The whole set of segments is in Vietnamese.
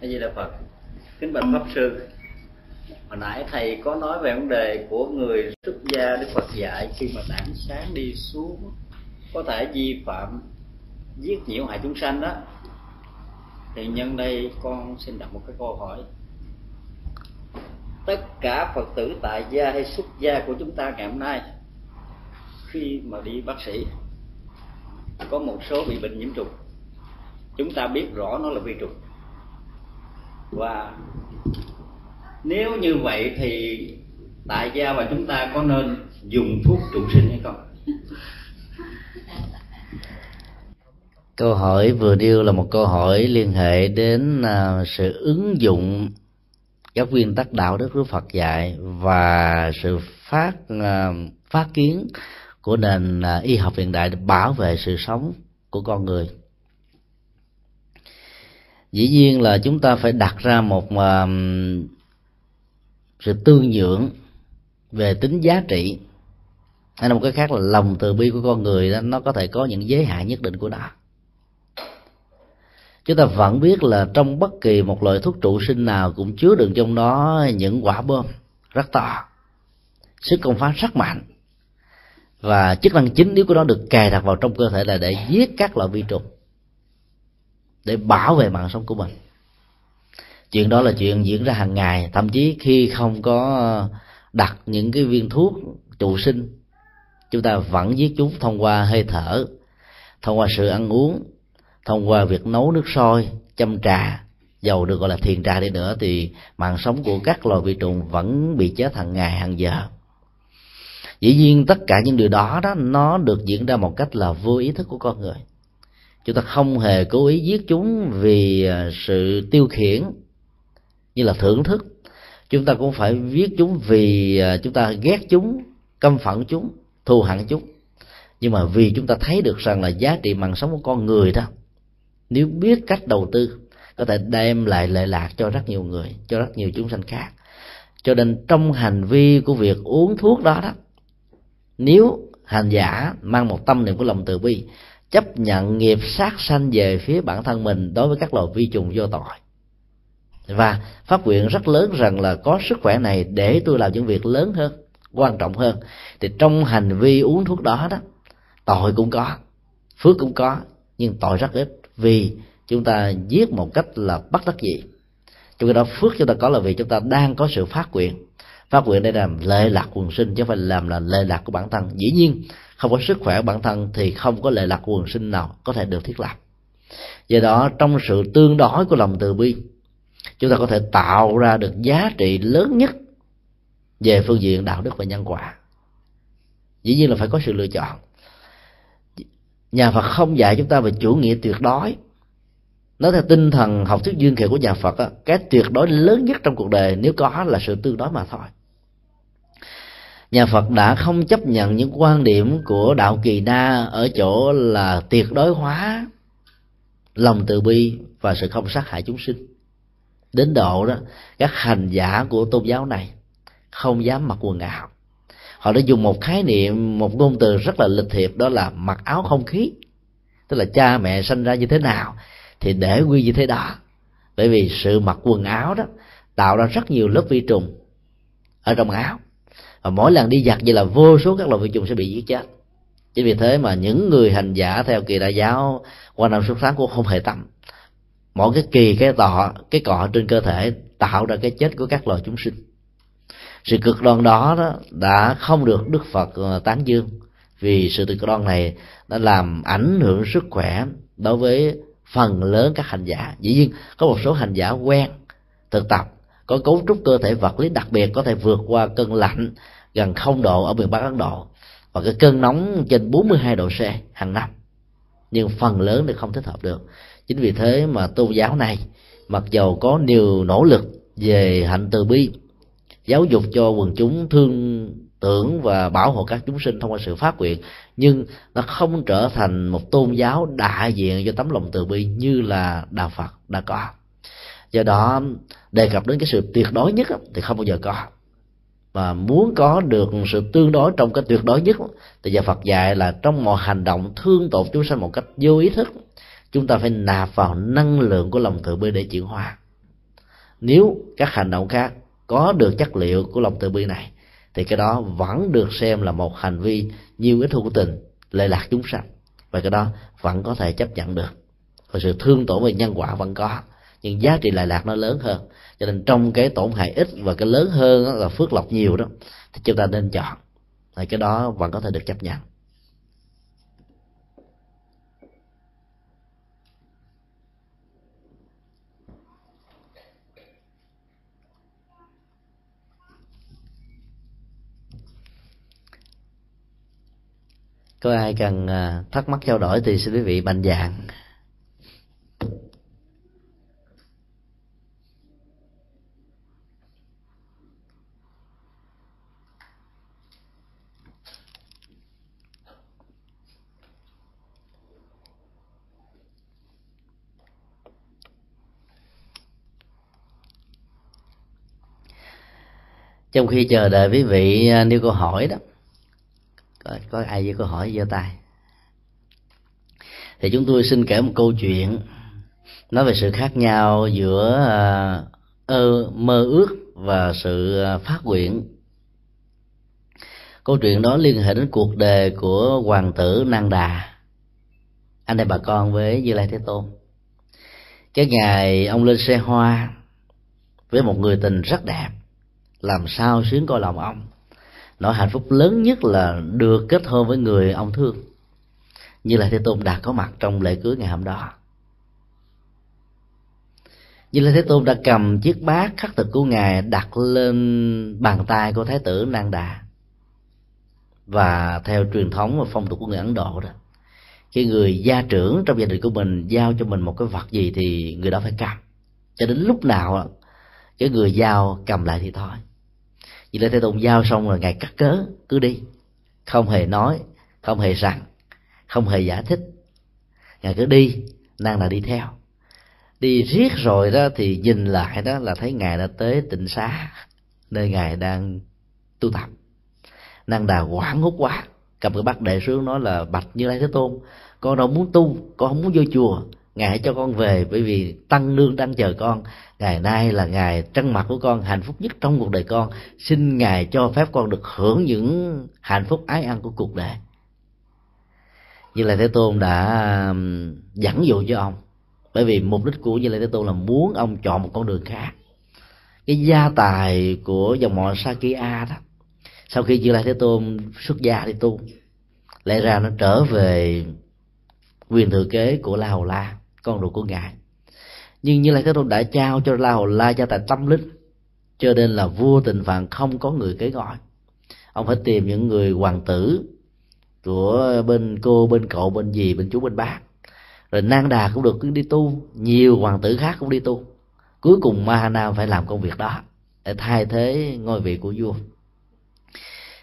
a di đà phật. Kính bạch pháp sư. Hồi nãy thầy có nói về vấn đề của người xuất gia đức phật dạy khi mà đảng sáng đi xuống, có thể vi phạm, giết nhiễu hại chúng sanh đó. Thì nhân đây con xin đặt một cái câu hỏi. Tất cả phật tử tại gia hay xuất gia của chúng ta ngày hôm nay, khi mà đi bác sĩ, có một số bị bệnh nhiễm trùng. Chúng ta biết rõ nó là vi trùng và nếu như vậy thì tại gia và chúng ta có nên dùng thuốc trụ sinh hay không? Câu hỏi vừa nêu là một câu hỏi liên hệ đến à, sự ứng dụng các nguyên tắc đạo đức của Phật dạy và sự phát à, phát kiến của nền à, y học hiện đại để bảo vệ sự sống của con người dĩ nhiên là chúng ta phải đặt ra một à, sự tương nhượng về tính giá trị. Hay một cái khác là lòng từ bi của con người đó, nó có thể có những giới hạn nhất định của nó chúng ta vẫn biết là trong bất kỳ một loại thuốc trụ sinh nào cũng chứa đựng trong đó những quả bom rất to, sức công phá rất mạnh. Và chức năng chính yếu của nó được cài đặt vào trong cơ thể là để giết các loại vi trùng để bảo vệ mạng sống của mình. Chuyện đó là chuyện diễn ra hàng ngày, thậm chí khi không có đặt những cái viên thuốc trụ sinh, chúng ta vẫn giết chúng thông qua hơi thở, thông qua sự ăn uống, thông qua việc nấu nước sôi, châm trà, dầu được gọi là thiền trà đi nữa, thì mạng sống của các loài vi trùng vẫn bị chết hàng ngày, hàng giờ. Dĩ nhiên, tất cả những điều đó đó, nó được diễn ra một cách là vô ý thức của con người chúng ta không hề cố ý giết chúng vì à, sự tiêu khiển như là thưởng thức. Chúng ta cũng phải giết chúng vì à, chúng ta ghét chúng, căm phẫn chúng, thù hận chúng. Nhưng mà vì chúng ta thấy được rằng là giá trị mạng sống của con người đó, nếu biết cách đầu tư, có thể đem lại lệ lạc cho rất nhiều người, cho rất nhiều chúng sanh khác. Cho nên trong hành vi của việc uống thuốc đó đó, nếu hành giả mang một tâm niệm của lòng từ bi chấp nhận nghiệp sát sanh về phía bản thân mình đối với các loài vi trùng vô tội. Và phát nguyện rất lớn rằng là có sức khỏe này để tôi làm những việc lớn hơn, quan trọng hơn. Thì trong hành vi uống thuốc đó đó, tội cũng có, phước cũng có, nhưng tội rất ít. Vì chúng ta giết một cách là bất đắc dĩ. Trong khi đó phước chúng ta có là vì chúng ta đang có sự phát nguyện phát nguyện để làm lệ lạc quần sinh chứ không phải làm là lệ lạc của bản thân. Dĩ nhiên không có sức khỏe bản thân thì không có lệ lạc quần sinh nào có thể được thiết lập. Do đó trong sự tương đối của lòng từ bi chúng ta có thể tạo ra được giá trị lớn nhất về phương diện đạo đức và nhân quả. Dĩ nhiên là phải có sự lựa chọn. Nhà phật không dạy chúng ta về chủ nghĩa tuyệt đối. Nói theo tinh thần học thuyết duyên khởi của nhà phật á, cái tuyệt đối lớn nhất trong cuộc đời nếu có là sự tương đối mà thôi nhà phật đã không chấp nhận những quan điểm của đạo kỳ na ở chỗ là tuyệt đối hóa lòng từ bi và sự không sát hại chúng sinh. Đến độ đó, các hành giả của tôn giáo này không dám mặc quần áo. Họ đã dùng một khái niệm, một ngôn từ rất là lịch thiệp, đó là mặc áo không khí. Tức là cha mẹ sinh ra như thế nào thì để quy như thế đó. Bởi vì sự mặc quần áo đó tạo ra rất nhiều lớp vi trùng ở trong áo và mỗi lần đi giặt vậy là vô số các loại vi trùng sẽ bị giết chết. Chính vì thế mà những người hành giả theo kỳ đại giáo qua năm xuất sáng cũng không hề tâm mỗi cái kỳ cái tọ cái cọ trên cơ thể tạo ra cái chết của các loài chúng sinh. Sự cực đoan đó, đó đã không được đức phật ờ, tán dương. Vì sự cực đoan này đã làm ảnh hưởng sức khỏe đối với phần lớn các hành giả. Dĩ nhiên có một số hành giả quen thực tập có cấu trúc cơ thể vật lý đặc biệt có thể vượt qua cơn lạnh gần không độ ở miền Bắc Ấn Độ. Và cái cơn nóng trên 42 độ C hàng năm. Nhưng phần lớn thì không thích hợp được. Chính vì thế mà tôn giáo này, mặc dầu có nhiều nỗ lực về hạnh từ bi, giáo dục cho quần chúng thương tưởng và bảo hộ các chúng sinh thông qua sự phát nguyện, nhưng nó không trở thành một tôn giáo đại diện cho tấm lòng từ bi như là đạo phật đã có. Do đó, đề cập đến cái sự tuyệt đối nhất thì không bao giờ có và muốn có được sự tương đối trong cái tuyệt đối nhất. Thì nhà Phật dạy là trong mọi hành động thương tổn chúng sanh một cách vô ý thức, chúng ta phải nạp vào năng lượng của lòng từ bi để chuyển hóa. Nếu các hành động khác có được chất liệu của lòng từ bi này, thì cái đó vẫn được xem là một hành vi nhiều ít hữu tình, lệ lạc chúng sanh. Và cái đó vẫn có thể chấp nhận được. Và sự thương tổn về nhân quả vẫn có nhưng giá trị lại lạc nó lớn hơn. Cho nên trong cái tổn hại ít và cái lớn hơn là phước lộc nhiều đó, thì chúng ta nên chọn. Thì cái đó vẫn có thể được chấp nhận. Có ai cần à, thắc mắc trao đổi thì xin quý vị mạnh dạng trong khi chờ đợi quý vị à, nêu câu hỏi đó có, có ai với câu hỏi giơ tay? Thì chúng tôi xin kể một câu chuyện nói về sự khác nhau giữa à, ơ mơ ước và sự à, phát nguyện. Câu chuyện đó liên hệ đến cuộc đời của hoàng tử Nang Đà. Anh em bà con với Như Lai Thế Tôn. Cái ngày ông lên xe hoa với một người tình rất đẹp làm sao xuyến coi lòng ông? Nỗi hạnh phúc lớn nhất là được kết hôn với người ông thương. Như là thế tôn đạt có mặt trong lễ cưới ngày hôm đó. Như là thế tôn đã cầm chiếc bát khắc thực của ngài đặt lên bàn tay của thái tử nang đà. Và theo truyền thống và phong tục của người ấn độ đó, khi người gia trưởng trong gia đình của mình giao cho mình một cái vật gì thì người đó phải cầm. Cho đến lúc nào cái người giao cầm lại thì thôi. Vì lê thế tôn giao xong rồi ngài cắt cớ, cứ đi. Không hề nói, không hề rằng, không hề giải thích. Ngài cứ đi nàng là đi theo. Đi riết rồi đó thì nhìn lại đó là thấy ngài đã tới tịnh xá, nơi ngài đang tu tập. Năng đà quảng hút quá. Cầm cái bát đệ xuống nói là bạch như lai thế tôn, con đâu muốn tu, con không muốn vô chùa ngài hãy cho con về, bởi vì tăng lương đang chờ con. Ngày nay là ngày trăng mặt của con, hạnh phúc nhất trong cuộc đời con. Xin ngài cho phép con được hưởng những hạnh phúc ái ăn của cuộc đời. Như là thế tôn đã um, dẫn dụ cho ông. Bởi vì mục đích của như lai thế tôn là muốn ông chọn một con đường khác. Cái gia tài của dòng họ sakya đó, sau khi như lai thế tôn xuất gia đi tu, lẽ ra nó trở về quyền thừa kế của la hầu la con ruột của ngài. Nhưng như lai thế tôn đã trao cho la hầu la gia tài tâm linh, cho nên là vua tình phạn không có người kế gọi ông phải tìm những người hoàng tử của bên cô, bên cậu, bên gì bên chú, bên bác. Rồi nang đà cũng được đi tu, nhiều hoàng tử khác cũng đi tu. Cuối cùng mahana phải làm công việc đó để thay thế ngôi vị của vua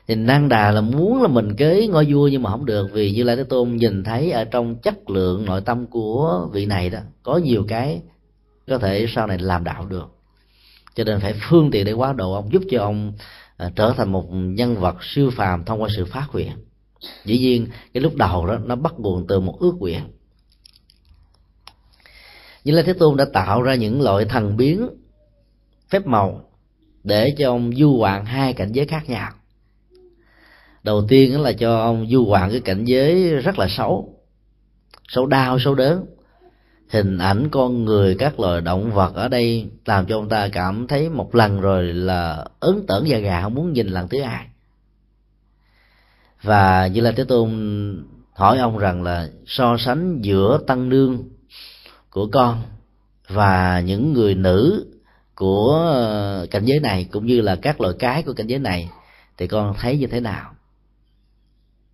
thì năng đà là muốn là mình kế ngôi vua nhưng mà không được vì như lai thế tôn nhìn thấy ở trong chất lượng nội tâm của vị này đó có nhiều cái có thể sau này làm đạo được. Cho nên phải phương tiện để quá độ ông giúp cho ông à, trở thành một nhân vật siêu phàm thông qua sự phát nguyện dĩ nhiên cái lúc đầu đó nó bắt nguồn từ một ước nguyện. Như lai thế tôn đã tạo ra những loại thần biến phép màu để cho ông du hoạn hai cảnh giới khác nhau đầu tiên là cho ông du hoàng cái cảnh giới rất là xấu. Xấu đau, xấu đớn. Hình ảnh con người, các loài động vật ở đây làm cho ông ta cảm thấy một lần rồi là ấn tởn da gà, không muốn nhìn lần thứ hai. Và như là thế tôn hỏi ông rằng là so sánh giữa tăng nương của con và những người nữ của ờ, cảnh giới này cũng như là các loài cái của cảnh giới này thì con thấy như thế nào?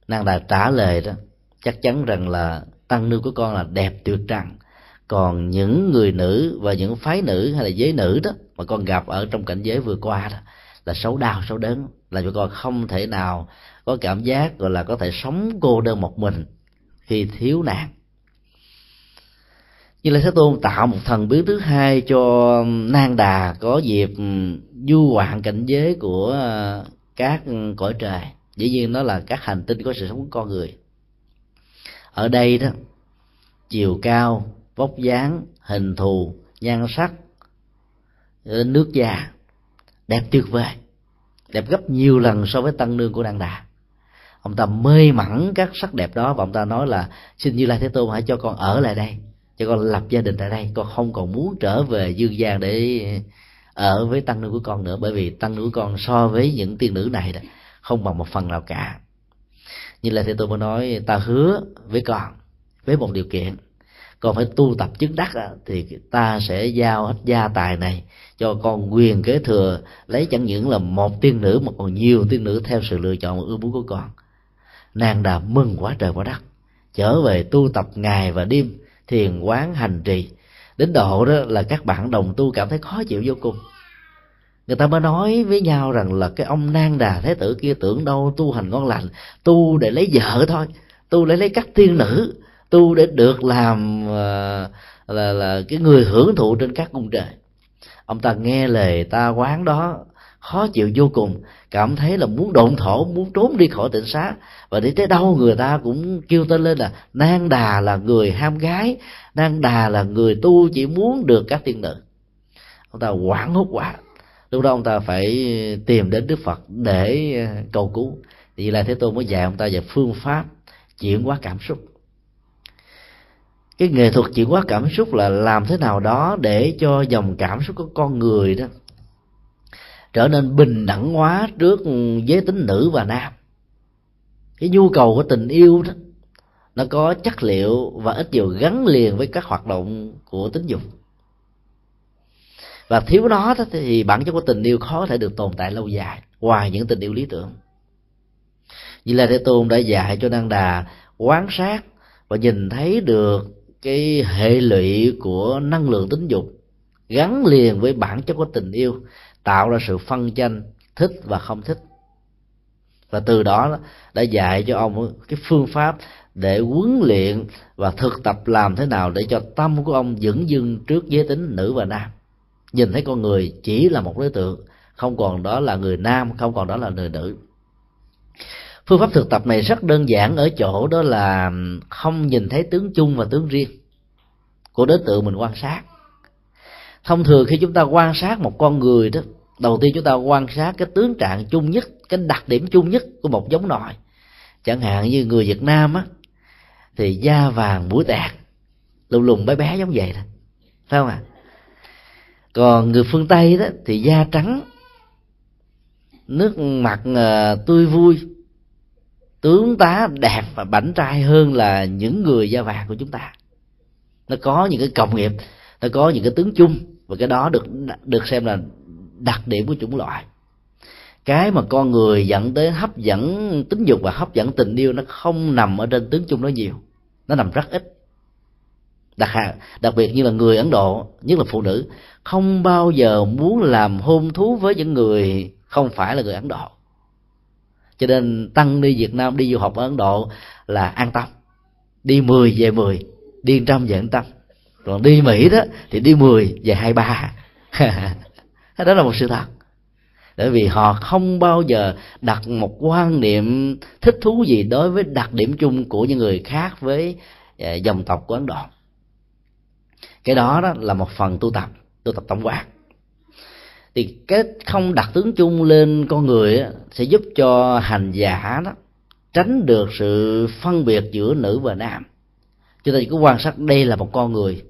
Nàng đã trả lời đó, chắc chắn rằng là tăng nương của con là đẹp tuyệt trần còn những người nữ và những phái nữ hay là giới nữ đó mà con gặp ở trong cảnh giới vừa qua đó, là xấu đau, xấu đớn là cho con không thể nào có cảm giác, gọi là có thể sống cô đơn một mình khi thiếu nàng. Như là thế tôn tạo một thần biến thứ hai cho nang đà có dịp du hoạn cảnh giới của ờ, các cõi trời dĩ nhiên nó là các hành tinh có sự sống của con người. Ở đây đó, chiều cao, vóc dáng, hình thù, nhan sắc ờ, nước da, đẹp tuyệt vời. Đẹp gấp nhiều lần so với tăng nương của đàn đà. Ông ta mê mẩn các sắc đẹp đó và ông ta nói là, xin như lai thế tôn hãy cho con ở lại đây, cho con lập gia đình tại đây. Con không còn muốn trở về dương gian để ờ, ở với tăng nữ của con nữa. Bởi vì tăng nữ của con so với những tiên nữ này đó không bằng một phần nào cả. Như là thế tôi mới nói, ta hứa với con, với một điều kiện. Con phải tu tập chứng đắc thì ta sẽ giao hết gia tài này cho con quyền kế thừa, lấy chẳng những là một tiên nữ mà còn nhiều tiên nữ theo sự lựa chọn và ưa muốn của con. Nàng đà mừng quá trời quá đất, trở về tu tập ngày và đêm, thiền quán hành trì. Đến độ đó là các bạn đồng tu cảm thấy khó chịu vô cùng người ta mới nói với nhau rằng là cái ông nang đà thế tử kia tưởng đâu tu hành ngon lành, tu để lấy vợ thôi, tu để lấy các tiên nữ, tu để được làm là là là cái người hưởng thụ trên các cung trời. Ông ta nghe lời ta quán đó, khó chịu vô cùng, cảm thấy là muốn độn thổ, muốn trốn đi khỏi tỉnh xá. Và đi tới đâu người ta cũng kêu tên lên là nang đà là người ham gái, nang đà là người tu chỉ muốn được các tiên nữ. Ông ta hoảng hốt quá lúc đó ông ta phải tìm đến đức phật để ờ, cầu cứu. Thì là thế tôn mới dạy ông ta về phương pháp chuyển hóa cảm xúc. Cái nghệ thuật chuyển hóa cảm xúc là làm thế nào đó để cho dòng cảm xúc của con người đó trở nên bình đẳng hóa trước giới tính nữ và nam. Cái nhu cầu của tình yêu đó, nó có chất liệu và ít nhiều gắn liền với các hoạt động của tính dục và thiếu nó đó thì bản chất của tình yêu khó thể được tồn tại lâu dài, ngoài những tình yêu lý tưởng. Như là thế tôn đã dạy cho năng đà quán sát và nhìn thấy được cái hệ lụy của năng lượng tính dục gắn liền với bản chất của tình yêu, tạo ra sự phân tranh, thích và không thích. Và từ đó đã dạy cho ông cái phương pháp để huấn luyện và thực tập làm thế nào để cho tâm của ông vững dưng trước giới tính nữ và nam nhìn thấy con người chỉ là một đối tượng, không còn đó là người nam, không còn đó là người nữ. Phương pháp thực tập này rất đơn giản ở chỗ đó là không nhìn thấy tướng chung và tướng riêng của đối tượng mình quan sát. Thông thường khi chúng ta quan sát một con người đó, đầu tiên chúng ta quan sát cái tướng trạng chung nhất, cái đặc điểm chung nhất của một giống nòi chẳng hạn như người việt nam á, thì da vàng mũi tẹt lùng lùng bé bé giống vậy thôi phải không ạ? à? Còn người phương tây đó thì da trắng, nước mặt ờ, tươi vui. Tướng tá đẹp và bảnh trai hơn là những người da vàng của chúng ta. Nó có những cái cộng nghiệp, nó có những cái tướng chung và cái đó được được xem là đặc điểm của chủng loại. Cái mà con người dẫn tới hấp dẫn tính dục và hấp dẫn tình yêu nó không nằm ở trên tướng chung nó nhiều. Nó nằm rất ít. Đặc đặc biệt như là người ấn độ, nhất là phụ nữ không bao giờ muốn làm hôn thú với những người không phải là người ấn độ. Cho nên tăng đi việt nam đi du học ở ấn độ là an tâm. Đi 10 về 10 đi trăm về tâm còn đi mỹ đó thì đi 10 về hai ba. Đó là một sự thật. Bởi vì họ không bao giờ đặt một quan niệm thích thú gì đối với đặc điểm chung của những người khác với à, dòng tộc của ấn độ. Cái đó đó là một phần tu tập tu tập tổng quát thì cái không đặt tướng chung lên con người sẽ giúp cho hành giả đó tránh được sự phân biệt giữa nữ và nam. Chúng ta chỉ có quan sát đây là một con người,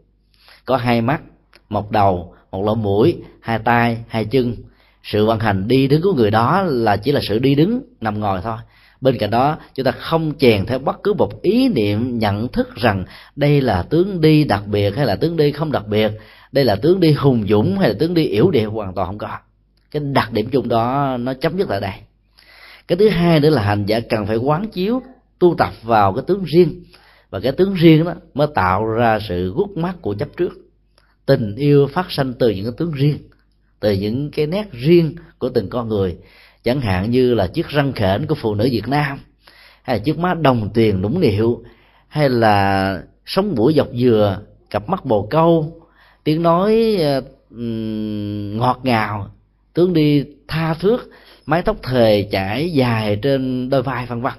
có hai mắt, một đầu, một lỗ mũi, hai tay, hai chân. Sự vận hành đi đứng của người đó là chỉ là sự đi đứng, nằm ngồi thôi. Bên cạnh đó, chúng ta không chèn theo bất cứ một ý niệm, nhận thức rằng đây là tướng đi đặc biệt hay là tướng đi không đặc biệt đây là tướng đi hùng dũng hay là tướng đi yếu điệu hoàn toàn không có. Cái đặc điểm chung đó, nó chấm dứt tại đây. Cái thứ hai nữa là hành giả cần phải quán chiếu, tu tập vào cái tướng riêng. Và cái tướng riêng đó mới tạo ra sự gút mắt của chấp trước. Tình yêu phát sinh từ những cái tướng riêng, từ những cái nét riêng của từng con người. Chẳng hạn như là chiếc răng khểnh của phụ nữ việt nam, hay là chiếc má đồng tiền nũng nịu, hay là sống mũi dọc dừa, cặp mắt bồ câu tiếng nói uh, ngọt ngào tướng đi tha thước mái tóc thề chảy dài trên đôi vai vân vân.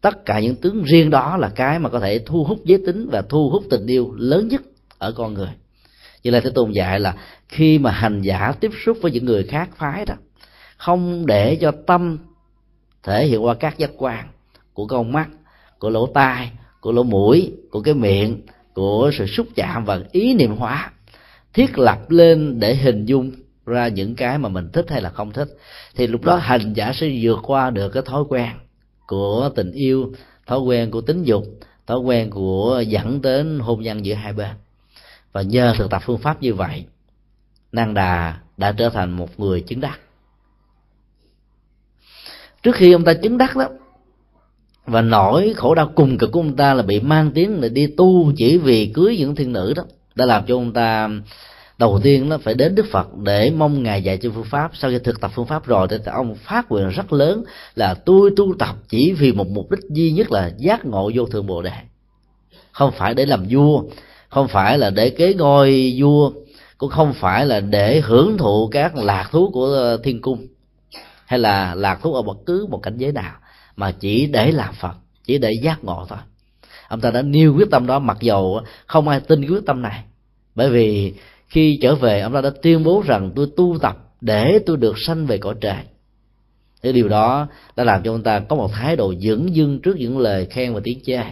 Tất cả những tướng riêng đó là cái mà có thể thu hút giới tính và thu hút tình yêu lớn nhất ở con người. Như là thế tôn dạy là khi mà hành giả tiếp xúc với những người khác phái đó không để cho tâm thể hiện qua các giác quan của con mắt của lỗ tai của lỗ mũi của cái miệng của sự xúc chạm và ý niệm hóa thiết lập lên để hình dung ra những cái mà mình thích hay là không thích. Thì lúc đó hành giả sẽ vượt qua được cái thói quen của tình yêu, thói quen của tính dục, thói quen của dẫn đến hôn nhân giữa hai bên. Và nhờ thực tập phương pháp như vậy năng đà đã trở thành một người chứng đắc. Trước khi ông ta chứng đắc đó, và nỗi khổ đau cùng cực của ông ta là bị mang tiếng là đi tu chỉ vì cưới những thiên nữ đó đã làm cho ông ta, đầu tiên nó phải đến đức phật để mong ngài dạy cho phương pháp. Sau khi thực tập phương pháp rồi thì ông phát nguyện rất lớn là tôi tu tập chỉ vì một mục đích duy nhất là giác ngộ vô thượng bồ đề. Không phải để làm vua, không phải là để kế ngôi vua, cũng không phải là để hưởng thụ các lạc thú của ờ, thiên cung, hay là lạc thú ở bất cứ một cảnh giới nào, mà chỉ để làm phật, chỉ để giác ngộ thôi ông ta đã nêu quyết tâm đó, mặc dầu không ai tin quyết tâm này. Bởi vì khi trở về, ông ta đã tuyên bố rằng tôi tu tập để tôi được sanh về cõi trời. Cái điều đó đã làm cho ông ta có một thái độ dưỡng dưng trước những lời khen và tiếng chê,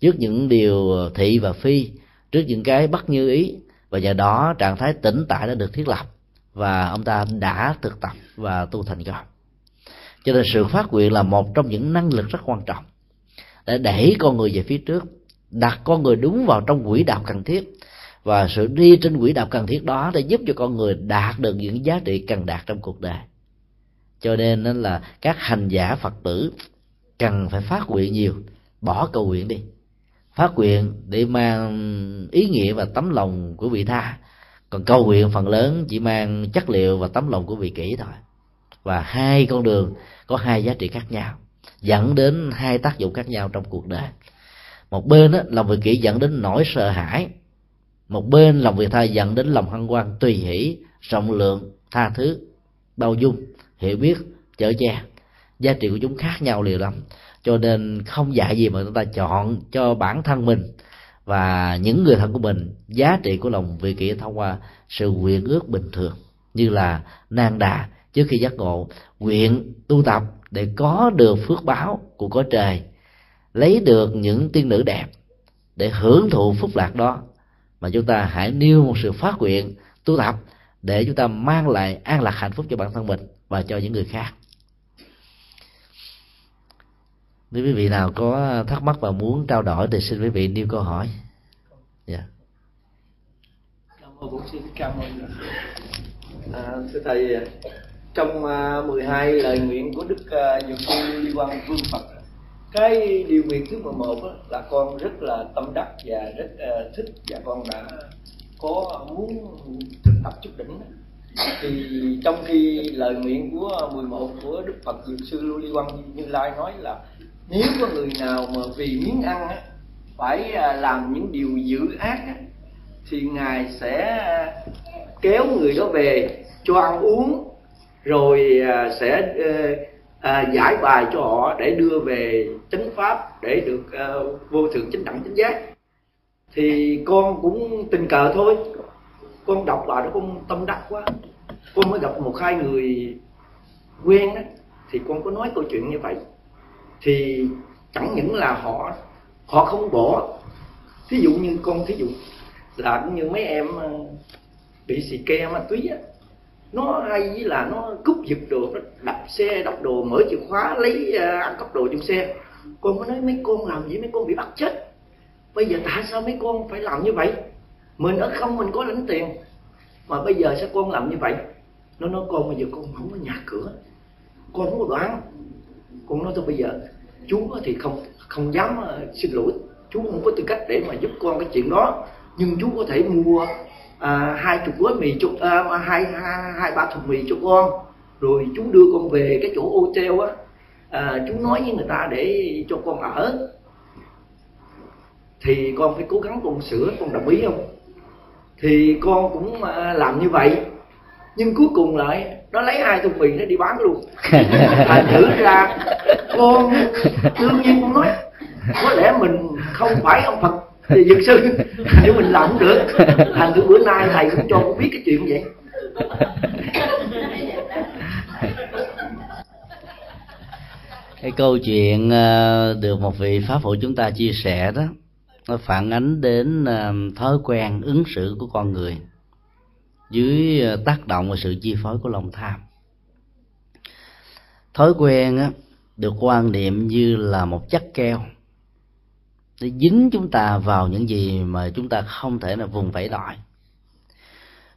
trước những điều thị và phi, trước những cái bất như ý. Và nhờ đó, trạng thái tỉnh tại đã được thiết lập và ông ta đã thực tập và tu thành công. Cho nên sự phát nguyện là một trong những năng lực rất quan trọng để đẩy con người về phía trước, đặt con người đúng vào trong quỹ đạo cần thiết. Và sự đi trên quỹ đạo cần thiết đó để giúp cho con người đạt được những giá trị cần đạt trong cuộc đời. Cho nên là các hành giả phật tử cần phải phát nguyện nhiều, bỏ cầu nguyện đi. Phát nguyện để mang ý nghĩa và tấm lòng của vị tha. Còn cầu nguyện phần lớn chỉ mang chất liệu và tấm lòng của vị kỷ thôi. Và hai con đường có hai giá trị khác nhau dẫn đến hai tác dụng khác nhau trong cuộc đời. Một bên đó, lòng vị kỷ dẫn đến nỗi sợ hãi. Một bên lòng vị tha dẫn đến lòng hân hoan tùy hỷ rộng lượng tha thứ bao dung hiểu biết chở che. Giá trị của chúng khác nhau liều lắm cho nên không dạy gì mà chúng ta chọn cho bản thân mình và những người thân của mình giá trị của lòng vị kỷ thông qua sự nguyện ước bình thường. Như là nan đà trước khi giác ngộ nguyện tu tập để có được phước báo của có trời lấy được những tiên nữ đẹp để hưởng thụ phúc lạc đó. Mà chúng ta hãy nêu một sự phát nguyện tu tập để chúng ta mang lại an lạc hạnh phúc cho bản thân mình và cho những người khác. Nếu quý vị nào có thắc mắc và muốn trao đổi thì xin quý vị nêu câu hỏi. Dạ. Yeah. cảm ơn bố xin cảm ơn. À, thưa thầy trong à, 12 lời nguyện của đức uh, dược sư liên quan vương phật. Cái điều nguyện thứ 11 đó, là con rất là tâm đắc và rất uh, thích và con đã có muốn thực tập chút đỉnh thì trong khi lời nguyện của 11 của đức phật dược sư lưu ly quang như lai nói là nếu có người nào mà vì miếng ăn á, phải à, làm những điều dữ ác á, thì ngài sẽ kéo người đó về cho ăn uống rồi à, sẽ ờ, à, giải bài cho họ để đưa về chánh pháp để được ờ, vô thượng chánh đẳng chánh giác. Thì con cũng tình cờ thôi. Con đọc lại đó con tâm đắc quá. Con mới gặp một hai người quen đó thì con có nói câu chuyện như vậy. Thì chẳng những là họ họ không bỏ. Thí dụ như con thí dụ là cũng như mấy em ờ, bị xì ke ma túy á nó hay với là nó cúp giật đồ nó đập xe đập đồ mở chìa khóa lấy uh, ăn cắp đồ trong xe. Con mới nói mấy con làm gì? Mấy con bị bắt chết. Bây giờ tại sao mấy con phải làm như vậy? Mình ở không mình có lãnh tiền. Mà bây giờ sao con làm như vậy? Nó nói con bây giờ con không có nhà cửa con không có đoán. Con nói tôi bây giờ chú thì không không dám à, xin lỗi. Chú không có tư cách để mà giúp con cái chuyện đó. Nhưng chú có thể mua à, hai chục gói mì cho à, hai, hai hai ba thùng mì cho con. Rồi chú đưa con về cái chỗ hotel á. À, chú nói với người ta để cho con ở. Thì con phải cố gắng con sửa con đồng ý không? Thì con cũng à, làm như vậy. Nhưng cuối cùng lại nó lấy hai thùng mì nó đi bán luôn. Thành thử ra con đương nhiên con nói có lẽ mình không phải ông phật thì dược sư nếu mình làm không được thành thứ bữa nay thầy cũng cho con biết cái chuyện vậy. Cái câu chuyện ờ, được một vị pháp phụ chúng ta chia sẻ đó nó phản ánh đến ờ, thói quen ứng xử của con người dưới ờ, tác động và sự chi phối của lòng tham. Thói quen á, được quan niệm như là một chất keo để dính chúng ta vào những gì mà chúng ta không thể là vùng vẫy nổi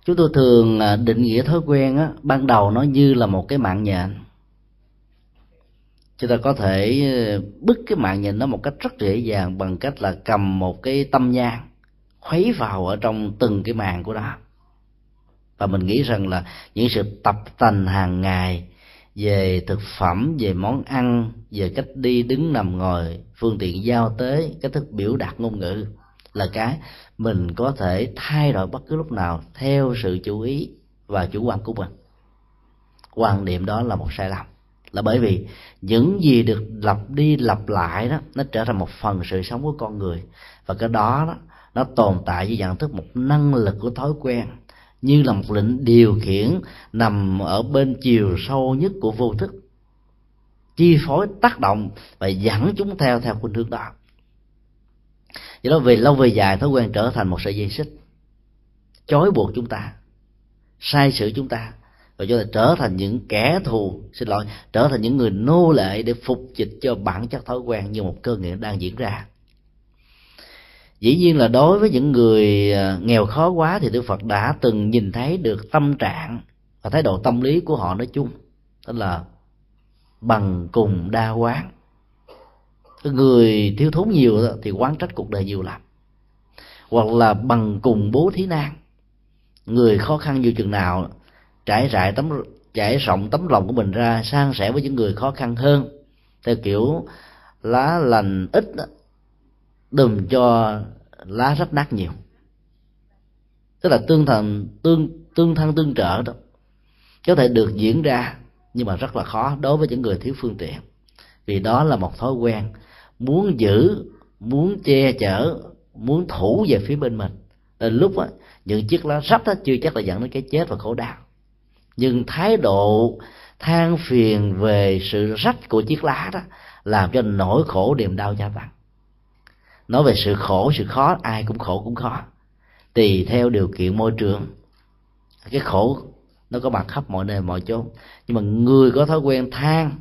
chúng tôi thường à, định nghĩa thói quen á, ban đầu nó như là một cái mạng nhện. Chúng ta có thể à, bứt cái mạng nhện nó một cách rất dễ dàng bằng cách là cầm một cái tâm nhang khuấy vào ở trong từng cái màng của nó. Và mình nghĩ rằng là những sự tập tành hàng ngày về thực phẩm về món ăn về cách đi đứng nằm ngồi phương tiện giao tế cách thức biểu đạt ngôn ngữ là cái mình có thể thay đổi bất cứ lúc nào theo sự chú ý và chủ quan của mình. Quan niệm đó là một sai lầm. Là bởi vì những gì được lặp đi lặp lại đó nó trở thành một phần sự sống của con người. Và cái đó, đó nó tồn tại dưới dạng thức một năng lực của thói quen như là một lệnh điều khiển nằm ở bên chiều sâu nhất của vô thức, chi phối tác động và dẫn chúng theo theo khuynh hướng đó. Do đó, về lâu về dài, thói quen trở thành một sợi dây xích, chói buộc chúng ta, sai sự chúng ta và chúng ta trở thành những kẻ thù, xin lỗi, trở thành những người nô lệ để phục dịch cho bản chất thói quen như một cơ nghiệp đang diễn ra dĩ nhiên là đối với những người à, nghèo khó quá thì đức phật đã từng nhìn thấy được tâm trạng và thái độ tâm lý của họ nói chung, tức là bằng cùng đa quán. Người thiếu thốn nhiều thì quán trách cuộc đời nhiều lắm. Hoặc là bằng cùng bố thí nan. Người khó khăn nhiều chừng nào trải rải tấm, trải rộng tấm lòng của mình ra, san sẻ với những người khó khăn hơn. Theo kiểu lá lành ít đùm cho lá rách nát nhiều. Tức là tương thần, tương tương thân, tương trợ đó, có thể được diễn ra nhưng mà rất là khó đối với những người thiếu phương tiện. Vì đó là một thói quen muốn giữ, muốn che chở, muốn thủ về phía bên mình. Đến lúc á, những chiếc lá rách đó chưa chắc là dẫn đến cái chết và khổ đau. Nhưng thái độ than phiền về sự rách của chiếc lá đó làm cho nỗi khổ niềm đau gia tăng nói về sự khổ, sự khó, ai cũng khổ cũng khó. Tùy theo điều kiện môi trường. Cái khổ nó có mặt khắp mọi nơi, mọi chỗ nhưng mà người có thói quen than,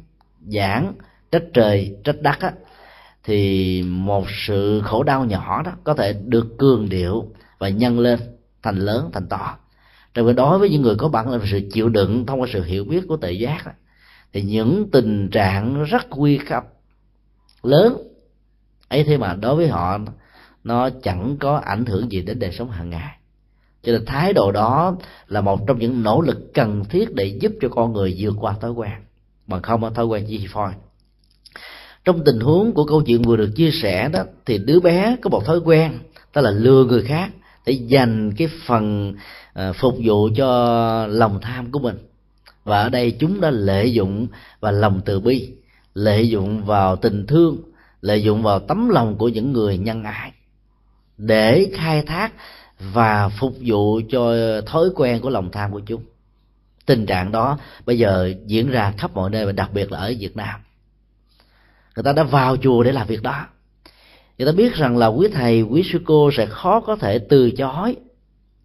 giảng, trách trời, trách đất á, thì một sự khổ đau nhỏ đó có thể được cường điệu và nhân lên thành lớn, thành to. Rồi đối với những người có bản là sự chịu đựng, thông qua sự hiểu biết của tự giác thì những tình trạng rất nguy cấp lớn ấy thế mà đối với họ, nó chẳng có ảnh hưởng gì đến đời sống hàng ngày. Cho nên thái độ đó là một trong những nỗ lực cần thiết để giúp cho con người vượt qua thói quen bằng không có thói quen chi phôi trong tình huống của câu chuyện vừa được chia sẻ đó, thì đứa bé có một thói quen, đó là lừa người khác để dành cái phần ờ, phục vụ cho lòng tham của mình. Và ở đây chúng đã lợi dụng và lòng từ bi, lợi dụng vào tình thương lợi dụng vào tấm lòng của những người nhân ái để khai thác và phục vụ cho thói quen của lòng tham của chúng. Tình trạng đó bây giờ diễn ra khắp mọi nơi và đặc biệt là ở việt nam. Người ta đã vào chùa để làm việc đó. Người ta biết rằng là quý thầy, quý sư cô sẽ khó có thể từ chối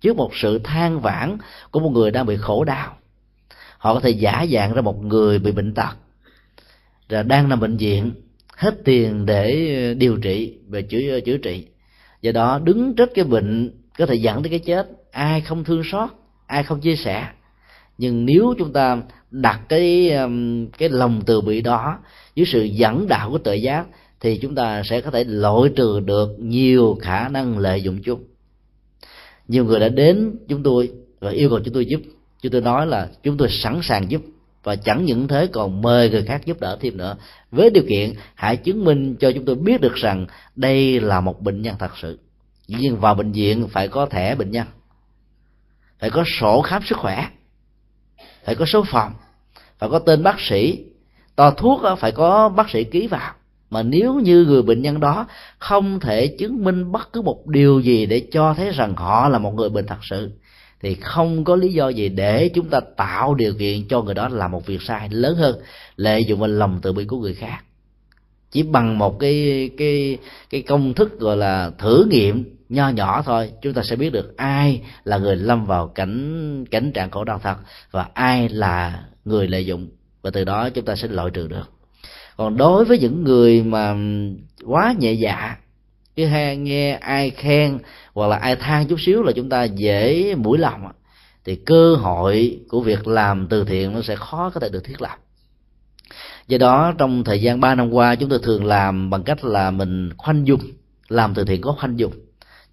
trước một sự than vãn của một người đang bị khổ đau. Họ có thể giả dạng ra một người bị bệnh tật, rồi đang nằm bệnh viện hết tiền để điều trị về chữa chữa trị. Do đó, đứng trước cái bệnh có thể dẫn tới cái chết, ai không thương xót, ai không chia sẻ. Nhưng nếu chúng ta đặt cái um, cái lòng từ bi đó dưới sự dẫn đạo của tự giác, thì chúng ta sẽ có thể loại trừ được nhiều khả năng lợi dụng chung nhiều người đã đến chúng tôi và yêu cầu chúng tôi giúp. Chúng tôi nói là chúng tôi sẵn sàng giúp và chẳng những thế, còn mời người khác giúp đỡ thêm nữa. Với điều kiện, hãy chứng minh cho chúng tôi biết được rằng đây là một bệnh nhân thật sự. Nhưng vào bệnh viện phải có thẻ bệnh nhân, phải có sổ khám sức khỏe, phải có số phòng, phải có tên bác sĩ. To thuốc phải có bác sĩ ký vào. Mà nếu như người bệnh nhân đó không thể chứng minh bất cứ một điều gì để cho thấy rằng họ là một người bệnh thật sự thì không có lý do gì để chúng ta tạo điều kiện cho người đó làm một việc sai lớn hơn, lợi dụng vào lòng từ bi của người khác. Chỉ bằng một cái cái cái công thức gọi là thử nghiệm nho nhỏ thôi, chúng ta sẽ biết được ai là người lâm vào cảnh cảnh trạng khổ đau thật và ai là người lợi dụng. Và từ đó chúng ta sẽ loại trừ được. Còn đối với những người mà quá nhẹ dạ cứ hay nghe ai khen hoặc là ai than chút xíu là chúng ta dễ mũi lòng thì cơ hội của việc làm từ thiện nó sẽ khó có thể được thiết lập. Do đó, trong thời gian 3 năm qua, chúng tôi thường làm bằng cách là mình khoanh dung làm từ thiện có khoanh dung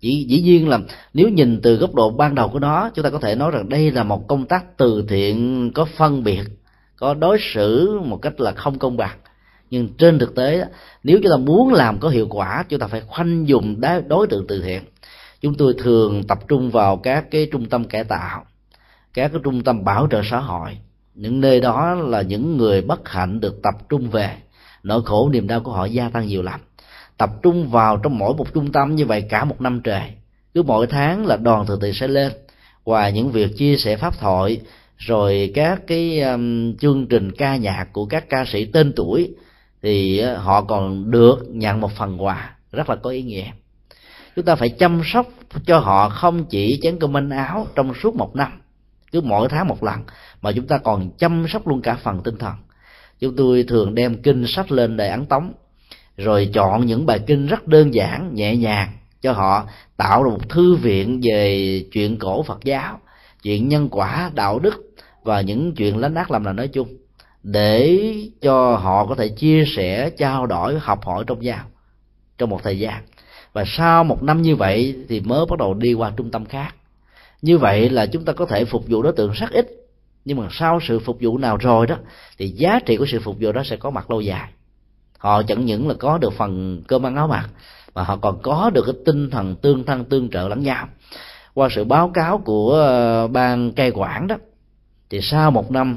chỉ, dĩ nhiên là nếu nhìn từ góc độ ban đầu của nó, chúng ta có thể nói rằng đây là một công tác từ thiện có phân biệt, có đối xử một cách là không công bằng. Nhưng trên thực tế nếu chúng ta muốn làm có hiệu quả, chúng ta phải khoanh dùng đối tượng từ thiện chúng tôi thường tập trung vào các cái trung tâm cải tạo các cái trung tâm bảo trợ xã hội. Những nơi đó là những người bất hạnh được tập trung về. Nỗi khổ niềm đau của họ gia tăng nhiều lắm. Tập trung vào trong mỗi một trung tâm như vậy cả một năm trời. Cứ mỗi tháng là đoàn từ từ sẽ lên. Và những việc chia sẻ pháp thoại rồi các cái um, chương trình ca nhạc của các ca sĩ tên tuổi thì ờ, họ còn được nhận một phần quà. Rất là có ý nghĩa chúng ta phải chăm sóc cho họ không chỉ chén cơm manh áo trong suốt một năm, cứ mỗi tháng một lần, mà chúng ta còn chăm sóc luôn cả phần tinh thần. Chúng tôi thường đem kinh sách lên để ấn tống, rồi chọn những bài kinh rất đơn giản, nhẹ nhàng cho họ, tạo ra một thư viện về chuyện cổ phật giáo, chuyện nhân quả, đạo đức và những chuyện lánh ác làm là nói chung, để cho họ có thể chia sẻ, trao đổi, học hỏi trong nhau trong một thời gian và sau một năm như vậy thì mới bắt đầu đi qua trung tâm khác. Như vậy là chúng ta có thể phục vụ đối tượng rất ít. Nhưng mà sau sự phục vụ nào rồi đó, thì giá trị của sự phục vụ đó sẽ có mặt lâu dài. Họ chẳng những là có được phần cơm ăn áo mặc, mà họ còn có được cái tinh thần tương thân tương trợ lẫn nhau. Qua sự báo cáo của ờ, ban cai quản đó, thì sau một năm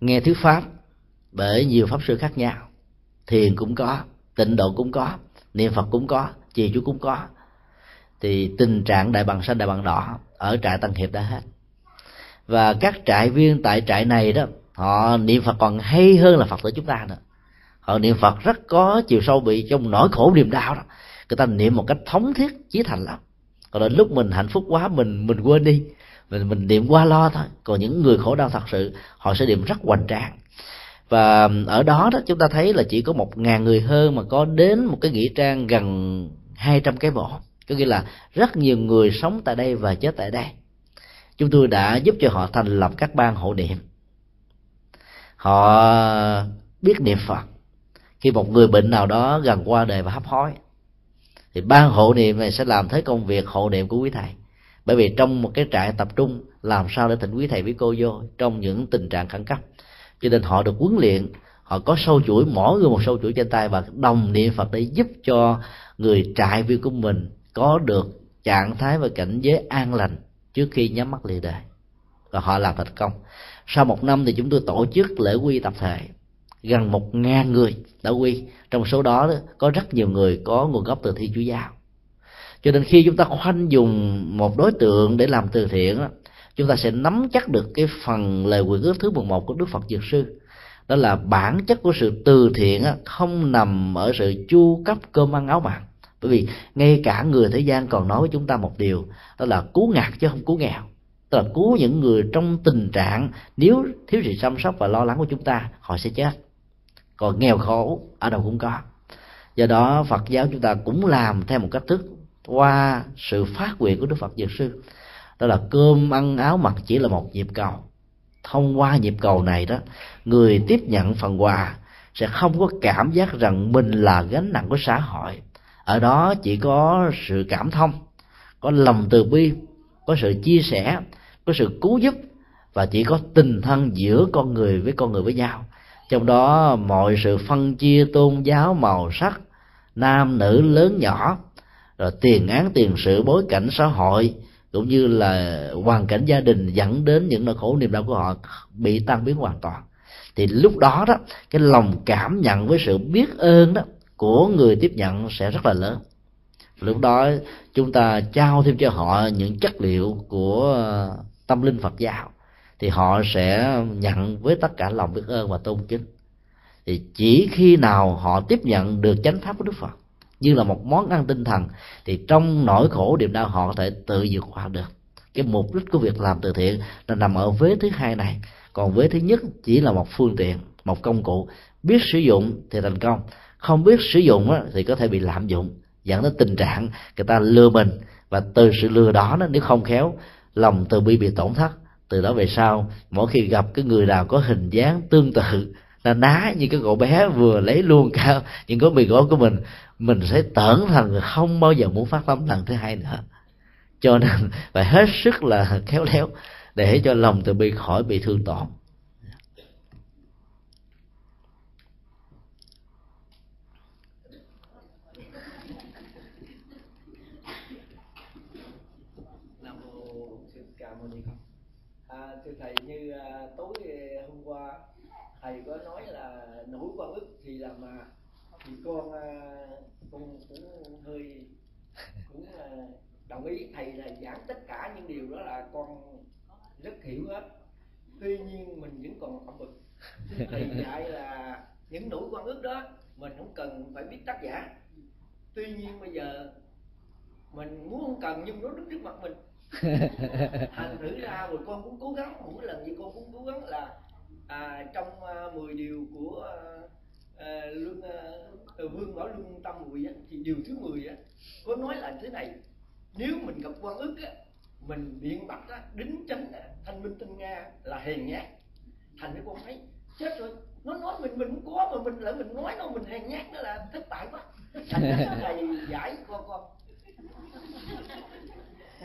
nghe thuyết pháp, bởi nhiều pháp sư khác nhau, thiền cũng có, tịnh độ cũng có niệm phật cũng có trì chú cũng có. Thì tình trạng đại bằng xanh, đại bằng đỏ ở trại tăng hiệp đã hết. Và các trại viên tại trại này đó, họ niệm phật còn hay hơn là phật tử chúng ta nữa. Họ niệm phật rất có chiều sâu bị trong nỗi khổ niềm đau đó. Người ta niệm một cách thống thiết, chí thành lắm. Còn đến lúc mình hạnh phúc quá, mình mình quên đi. Mình mình niệm qua lo thôi. Còn những người khổ đau thật sự, họ sẽ niệm rất hoành tráng và ở đó đó chúng ta thấy là chỉ có một ngàn người hơn mà có đến một cái nghĩa trang gần hai trăm cái mộ có nghĩa là rất nhiều người sống tại đây và chết tại đây. Chúng tôi đã giúp cho họ thành lập các ban hộ niệm. Họ biết niệm phật. Khi một người bệnh nào đó gần qua đời và hấp hối, thì ban hộ niệm này sẽ làm thế công việc hộ niệm của quý thầy. Bởi vì trong một cái trại tập trung, làm sao để thỉnh quý thầy với cô vô trong những tình trạng khẩn cấp? Cho nên họ được huấn luyện, họ có sâu chuỗi, mỗi người một sâu chuỗi trên tay và đồng niệm phật để giúp cho người trại viên của mình có được trạng thái và cảnh giới an lành trước khi nhắm mắt lìa đời. Và họ làm thành công. Sau một năm thì chúng tôi tổ chức lễ quy tập thể. Gần một ngàn người đã quy. Trong số đó có rất nhiều người có nguồn gốc từ thi chúa giáo. Cho nên khi chúng ta khoanh dùng một đối tượng để làm từ thiện chúng ta sẽ nắm chắc được cái phần lời quyền ước thứ 11 của Đức Phật Dược Sư. Đó là bản chất của sự từ thiện không nằm ở sự chu cấp cơm ăn áo mặc. Bởi vì ngay cả người thế gian còn nói với chúng ta một điều, đó là cứu ngặt chứ không cứu nghèo. Tức là cứu những người trong tình trạng nếu thiếu sự chăm sóc và lo lắng của chúng ta, họ sẽ chết. Còn nghèo khổ ở đâu cũng có. Do đó phật giáo chúng ta cũng làm theo một cách thức qua sự phát nguyện của đức phật dược sư đó là cơm, ăn, áo mặc chỉ là một nhịp cầu. Thông qua nhịp cầu này đó, người tiếp nhận phần quà sẽ không có cảm giác rằng mình là gánh nặng của xã hội. Ở đó chỉ có sự cảm thông, có lòng từ bi, có sự chia sẻ, có sự cứu giúp và chỉ có tình thân giữa con người với con người với nhau. Trong đó, mọi sự phân chia tôn giáo màu sắc, nam, nữ, lớn, nhỏ, rồi tiền án, tiền sự, bối cảnh xã hội cũng như là hoàn cảnh gia đình dẫn đến những nỗi khổ niềm đau của họ bị tan biến hoàn toàn. Thì lúc đó đó, cái lòng cảm nhận với sự biết ơn đó của người tiếp nhận sẽ rất là lớn. Lúc đó chúng ta trao thêm cho họ những chất liệu của tâm linh phật giáo, thì họ sẽ nhận với tất cả lòng biết ơn và tôn kính. Thì chỉ khi nào họ tiếp nhận được chánh pháp của đức phật như là một món ăn tinh thần, thì trong nỗi khổ niềm đau họ có thể tự vượt qua được. Cái mục đích của việc làm từ thiện là nằm ở vế thứ hai này. Còn vế thứ nhất chỉ là một phương tiện, một công cụ. Biết sử dụng thì thành công, không biết sử dụng thì có thể bị lạm dụng. Dẫn đến tình trạng người ta lừa mình, và từ sự lừa đó nếu không khéo, lòng từ bi bị tổn thất. Từ đó về sau, mỗi khi gặp cái người nào có hình dáng tương tự là ná như cái cậu bé vừa lấy luôn cả những gói mì gói của mình mình sẽ tưởng thành không bao giờ muốn phát tâm lần thứ hai nữa. Cho nên phải hết sức là khéo léo để cho lòng từ bi khỏi bị thương tổn. À, à, à, thầy có nói là nỗi quan ức thì làm mà. Thì con con cũng hơi cũng đồng ý. Thầy là giảng tất cả những điều đó là con rất hiểu hết. Tuy nhiên mình vẫn còn ẩm bực. Thầy dạy là những nỗi quan ước đó mình không cần phải biết tác giả. Tuy nhiên bây giờ mình muốn không cần nhưng nó đứng trước mặt mình. Thành thử ra rồi con cũng cố gắng. Mỗi lần gì con cũng cố gắng là à, trong à, uh, 10 điều của uh, uh, luân uh, vương bảo luân tâm mùi á, thì điều thứ 10 á, có nói là thế này nếu mình gặp quan ức á, mình biện bạch á, đính chánh á, thanh minh tinh nga là hèn nhát thành cái con thấy chết rồi. Nó nói mình mình cũng có mà mình lại mình nói nó mình hèn nhát đó là thất bại quá. Thành thầy giải con con.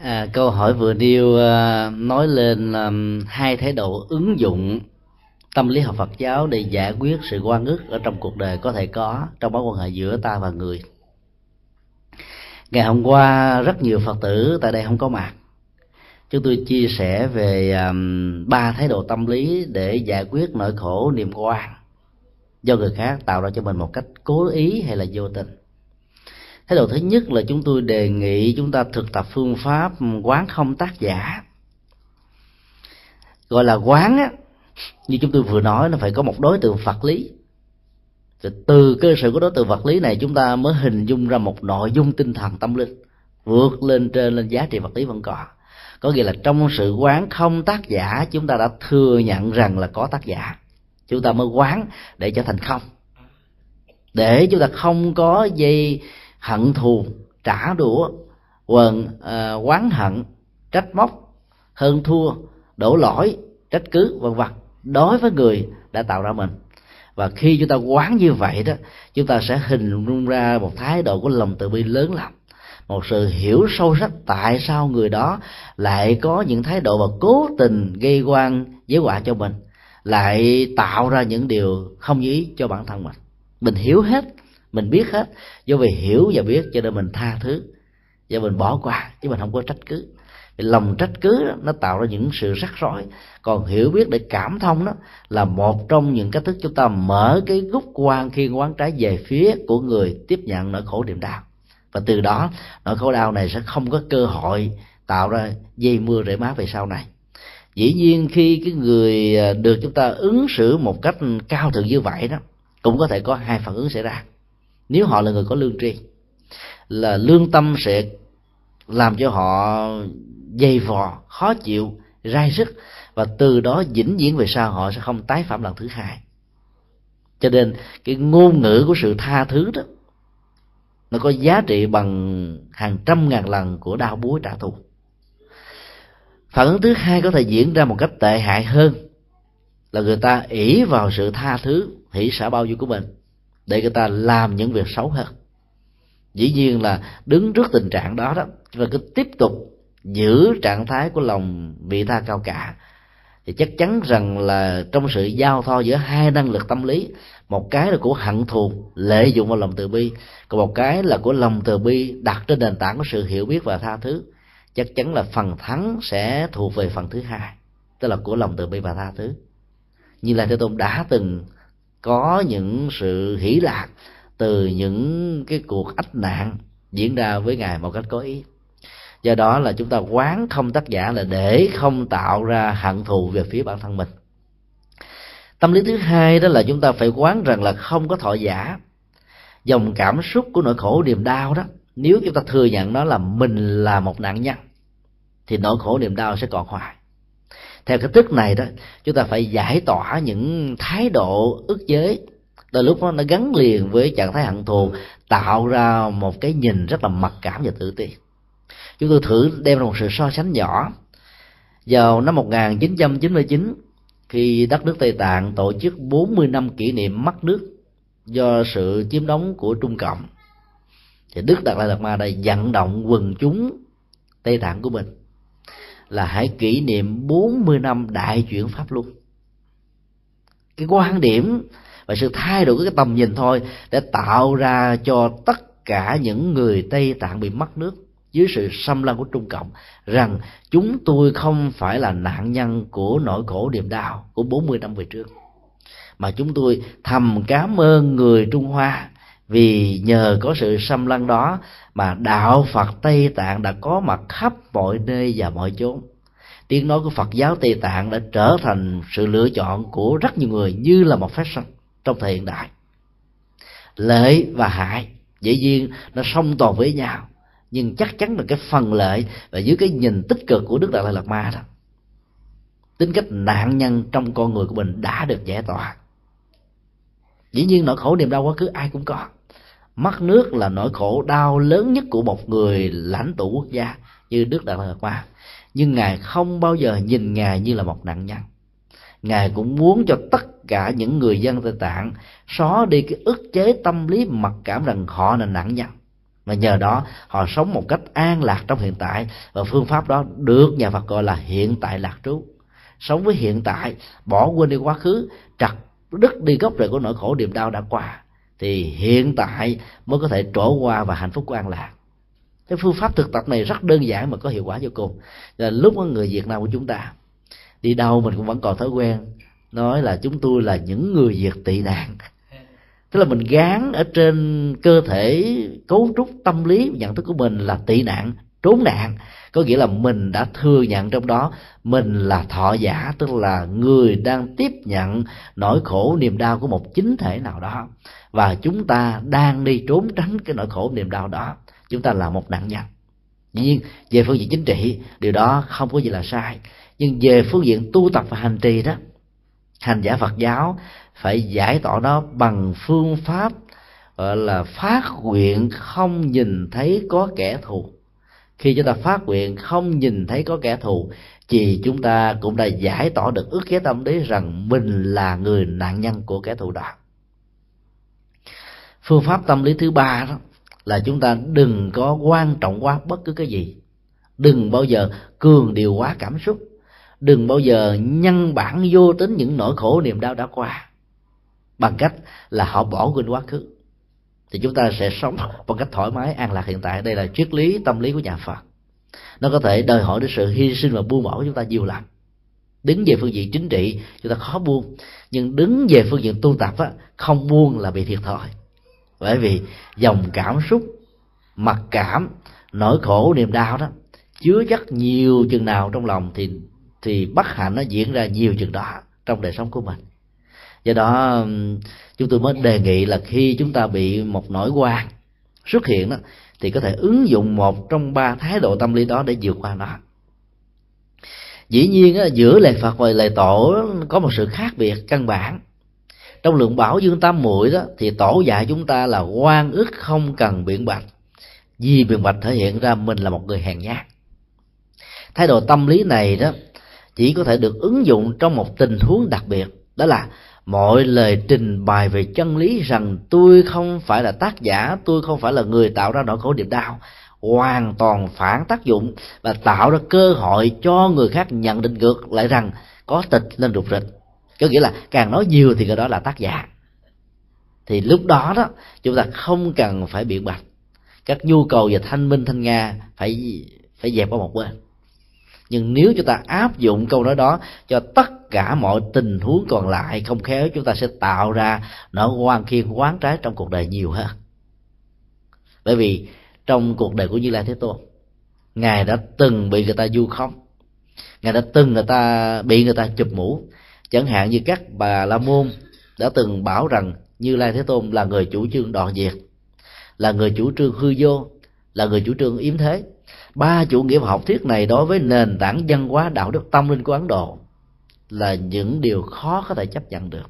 À, câu hỏi vừa nêu uh, nói lên um, hai thái độ ứng dụng tâm lý học Phật giáo để giải quyết sự quan ức ở trong cuộc đời có thể có trong mối quan hệ giữa ta và người. Ngày hôm qua rất nhiều phật tử tại đây không có mặt. Chúng tôi chia sẻ về um, ba thái độ tâm lý để giải quyết nỗi khổ niềm quan do người khác tạo ra cho mình một cách cố ý hay là vô tình. Thái độ thứ nhất là chúng tôi đề nghị chúng ta thực tập phương pháp quán không tác giả. Gọi là quán á như chúng tôi vừa nói nó phải có một đối tượng vật lý. Thì từ cơ sở của đối tượng vật lý này chúng ta mới hình dung ra một nội dung tinh thần tâm linh vượt lên trên lên giá trị vật lý vẫn còn có nghĩa là trong sự quán không tác giả chúng ta đã thừa nhận rằng là có tác giả. Chúng ta mới quán để trở thành không. Để chúng ta không có dây hận thù trả đũa quần uh, quán hận trách móc hơn thua đổ lỗi trách cứ vân vân đối với người đã tạo ra mình. Và khi chúng ta quán như vậy đó, chúng ta sẽ hình dung ra một thái độ của lòng từ bi lớn lắm một sự hiểu sâu sắc tại sao người đó lại có những thái độ và cố tình gây quan giới họa cho mình, lại tạo ra những điều không như ý cho bản thân mình. Mình hiểu hết, mình biết hết, do vì hiểu và biết cho nên mình tha thứ và mình bỏ qua chứ mình không có trách cứ lòng trách cứ đó, nó tạo ra những sự rắc rối. Còn hiểu biết để cảm thông đó là một trong những cách thức chúng ta mở cái gốc quan khi quán trái về phía của người tiếp nhận nỗi khổ niềm đau. Và từ đó nỗi khổ đau này sẽ không có cơ hội tạo ra dây mưa rễ má về sau này. Dĩ nhiên khi cái người à, được chúng ta ứng xử một cách cao thượng như vậy đó cũng có thể có hai phản ứng xảy ra. Nếu họ là người có lương tri là lương tâm sẽ làm cho họ dày vò, khó chịu, rai rứt và từ đó vĩnh viễn về sau họ sẽ không tái phạm lần thứ hai. Cho nên cái ngôn ngữ của sự tha thứ đó, nó có giá trị bằng hàng trăm ngàn lần của đau búa trả thù. Phản ứng thứ hai có thể diễn ra một cách tệ hại hơn là người ta ỷ vào sự tha thứ, hỷ xả bao nhiêu của mình để người ta làm những việc xấu hơn. Dĩ nhiên là đứng trước tình trạng đó đó và cứ tiếp tục giữ trạng thái của lòng vị tha cao cả, thì chắc chắn rằng là trong sự giao thoa giữa hai năng lực tâm lý, một cái là của hận thù, lệ dụng vào lòng từ bi, còn một cái là của lòng từ bi đặt trên nền tảng của sự hiểu biết và tha thứ. Chắc chắn là phần thắng sẽ thuộc về phần thứ hai, tức là của lòng từ bi và tha thứ. Như là thế tôn đã từng có những sự hỷ lạc từ những cái cuộc ách nạn diễn ra với ngài một cách có ý do đó là chúng ta quán không tác giả là để không tạo ra hận thù về phía bản thân mình. Tâm lý thứ hai đó là chúng ta phải quán rằng là không có thọ giả. Dòng cảm xúc của nỗi khổ niềm đau đó nếu chúng ta thừa nhận nó là mình là một nạn nhân thì nỗi khổ niềm đau sẽ còn hoài. Theo cái thức này đó chúng ta phải giải tỏa những thái độ ức chế. Đôi lúc nó, nó gắn liền với trạng thái hận thù tạo ra một cái nhìn rất là mặc cảm và tự ti chúng tôi thử đem ra một sự so sánh nhỏ. Vào năm 1999 khi đất nước Tây Tạng tổ chức 40 năm kỷ niệm mất nước do sự chiếm đóng của Trung Cộng, thì Đức Đạt Lai Lạt Ma đã vận động quần chúng Tây Tạng của mình là hãy kỷ niệm 40 năm đại chuyển pháp luôn cái quan điểm và sự thay đổi cái tầm nhìn thôi để tạo ra cho tất cả những người Tây Tạng bị mất nước dưới sự xâm lăng của Trung Cộng rằng chúng tôi không phải là nạn nhân của nỗi khổ niềm đau của 40 năm về trước, mà chúng tôi thầm cảm ơn người Trung Hoa vì nhờ có sự xâm lăng đó mà đạo Phật Tây Tạng đã có mặt khắp mọi nơi và mọi chốn. Tiếng nói của Phật giáo Tây Tạng đã trở thành sự lựa chọn của rất nhiều người như là một fashion trong thời hiện đại. Lợi và hại, dĩ nhiên nó song toàn với nhau nhưng chắc chắn là cái phần lợi và dưới cái nhìn tích cực của đức đại lạt ma đó, tính cách nạn nhân trong con người của mình đã được giải tỏa. Dĩ nhiên nỗi khổ niềm đau quá khứ ai cũng có. Mất nước là nỗi khổ đau lớn nhất của một người lãnh tụ quốc gia như đức đại lạt ma. Nhưng ngài không bao giờ nhìn ngài như là một nạn nhân. Ngài cũng muốn cho tất cả những người dân tây tạng xóa đi cái ức chế tâm lý mặc cảm rằng họ là nạn nhân và nhờ đó, họ sống một cách an lạc trong hiện tại. Và phương pháp đó được nhà Phật gọi là hiện tại lạc trú. Sống với hiện tại, bỏ quên đi quá khứ, chặt đứt đi gốc rễ của nỗi khổ niềm đau đã qua, thì hiện tại mới có thể trổ qua và hạnh phúc của an lạc. Cái phương pháp thực tập này rất đơn giản mà có hiệu quả vô cùng. Là lúc có người Việt Nam của chúng ta, đi đâu mình cũng vẫn còn thói quen nói là chúng tôi là những người Việt tị nạn tức là mình gán ở trên cơ thể, cấu trúc tâm lý nhận thức của mình là tị nạn, trốn nạn. Có nghĩa là mình đã thừa nhận trong đó. Mình là thọ giả, tức là người đang tiếp nhận nỗi khổ, niềm đau của một chính thể nào đó. Và chúng ta đang đi trốn tránh cái nỗi khổ, niềm đau đó. Chúng ta là một nạn nhân. Dĩ nhiên, về phương diện chính trị, điều đó không có gì là sai. Nhưng về phương diện tu tập và hành trì đó, hành giả phật giáo phải giải tỏa nó bằng phương pháp, gọi là phát nguyện không nhìn thấy có kẻ thù. Khi chúng ta phát nguyện không nhìn thấy có kẻ thù, thì chúng ta cũng đã giải tỏa được ước chế tâm lý rằng mình là người nạn nhân của kẻ thù đó. Phương pháp tâm lý thứ ba đó là chúng ta đừng có quan trọng quá bất cứ cái gì. Đừng bao giờ cường điều quá cảm xúc. Đừng bao giờ nhân bản vô tính những nỗi khổ niềm đau đã qua bằng cách là họ bỏ quên quá khứ. Thì chúng ta sẽ sống bằng cách thoải mái an lạc hiện tại. Đây là triết lý tâm lý của nhà phật. Nó có thể đòi hỏi đến sự hy sinh và buông bỏ của chúng ta nhiều lắm đứng về phương diện chính trị chúng ta khó buông. Nhưng đứng về phương diện tu tập á, không buông là bị thiệt thòi. Bởi vì dòng cảm xúc mặc cảm nỗi khổ niềm đau đó chứa chất nhiều chừng nào trong lòng thì thì bất hạnh nó diễn ra nhiều chừng đó trong đời sống của mình do đó chúng tôi mới đề nghị là khi chúng ta bị một nỗi quan xuất hiện đó, thì có thể ứng dụng một trong ba thái độ tâm lý đó để vượt qua nó. Dĩ nhiên giữa lệ phật và lệ tổ có một sự khác biệt căn bản. Trong lượng bảo dương tam muội đó, thì tổ dạy chúng ta là quan ức không cần biện bạch. Vì biện bạch thể hiện ra mình là một người hèn nhát. Thái độ tâm lý này đó, chỉ có thể được ứng dụng trong một tình huống đặc biệt, đó là mọi lời trình bày về chân lý rằng tôi không phải là tác giả, tôi không phải là người tạo ra nỗi khổ niềm đau, hoàn toàn phản tác dụng và tạo ra cơ hội cho người khác nhận định ngược lại rằng có tịch nên rụt rịch. Có nghĩa là càng nói nhiều thì cái đó là tác giả. Thì lúc đó đó, chúng ta không cần phải biện bạch. Các nhu cầu về thanh minh, thanh nga phải phải dẹp qua một bên nhưng nếu chúng ta áp dụng câu nói đó cho tất cả mọi tình huống còn lại, không khéo chúng ta sẽ tạo ra nỗi quan khiên quán trái trong cuộc đời nhiều hơn. Bởi vì trong cuộc đời của như lai thế tôn, ngài đã từng bị người ta du khống, ngài đã từng người ta bị người ta chụp mũ. Chẳng hạn như các bà la môn đã từng bảo rằng như lai thế tôn là người chủ trương đoạn diệt, là người chủ trương hư vô, là người chủ trương yếm thế ba chủ nghĩa học thuyết này đối với nền tảng văn hóa đạo đức tâm linh của ấn độ là những điều khó có thể chấp nhận được.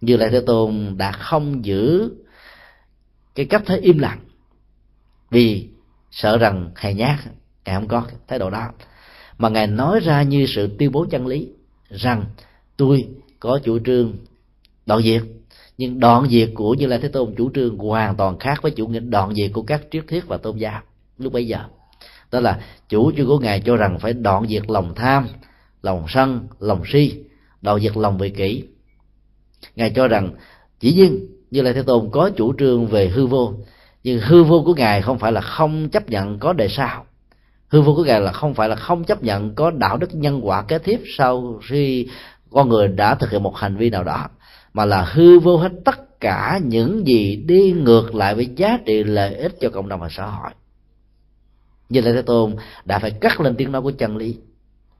Như lai thế tôn đã không giữ cái cách thế im lặng vì sợ rằng hèn nhát, ngài không có thái độ đó. Mà ngài nói ra như sự tuyên bố chân lý rằng tôi có chủ trương đoạn diệt, nhưng đoạn diệt của như lai thế tôn chủ trương hoàn toàn khác với chủ nghĩa đoạn diệt của các triết thuyết và tôn giáo lúc bấy giờ. Đó là chủ trương của ngài cho rằng phải đoạn diệt lòng tham, lòng sân, lòng si, đoạn diệt lòng vị kỷ. Ngài cho rằng chỉ riêng như lai thế tôn có chủ trương về hư vô, nhưng hư vô của ngài không phải là không chấp nhận có đề sao. Hư vô của ngài là không phải là không chấp nhận có đạo đức nhân quả kế tiếp sau khi con người đã thực hiện một hành vi nào đó, mà là hư vô hết tất cả những gì đi ngược lại với giá trị lợi ích cho cộng đồng và xã hội như là thế tôn đã phải cắt lên tiếng nói của chân lý.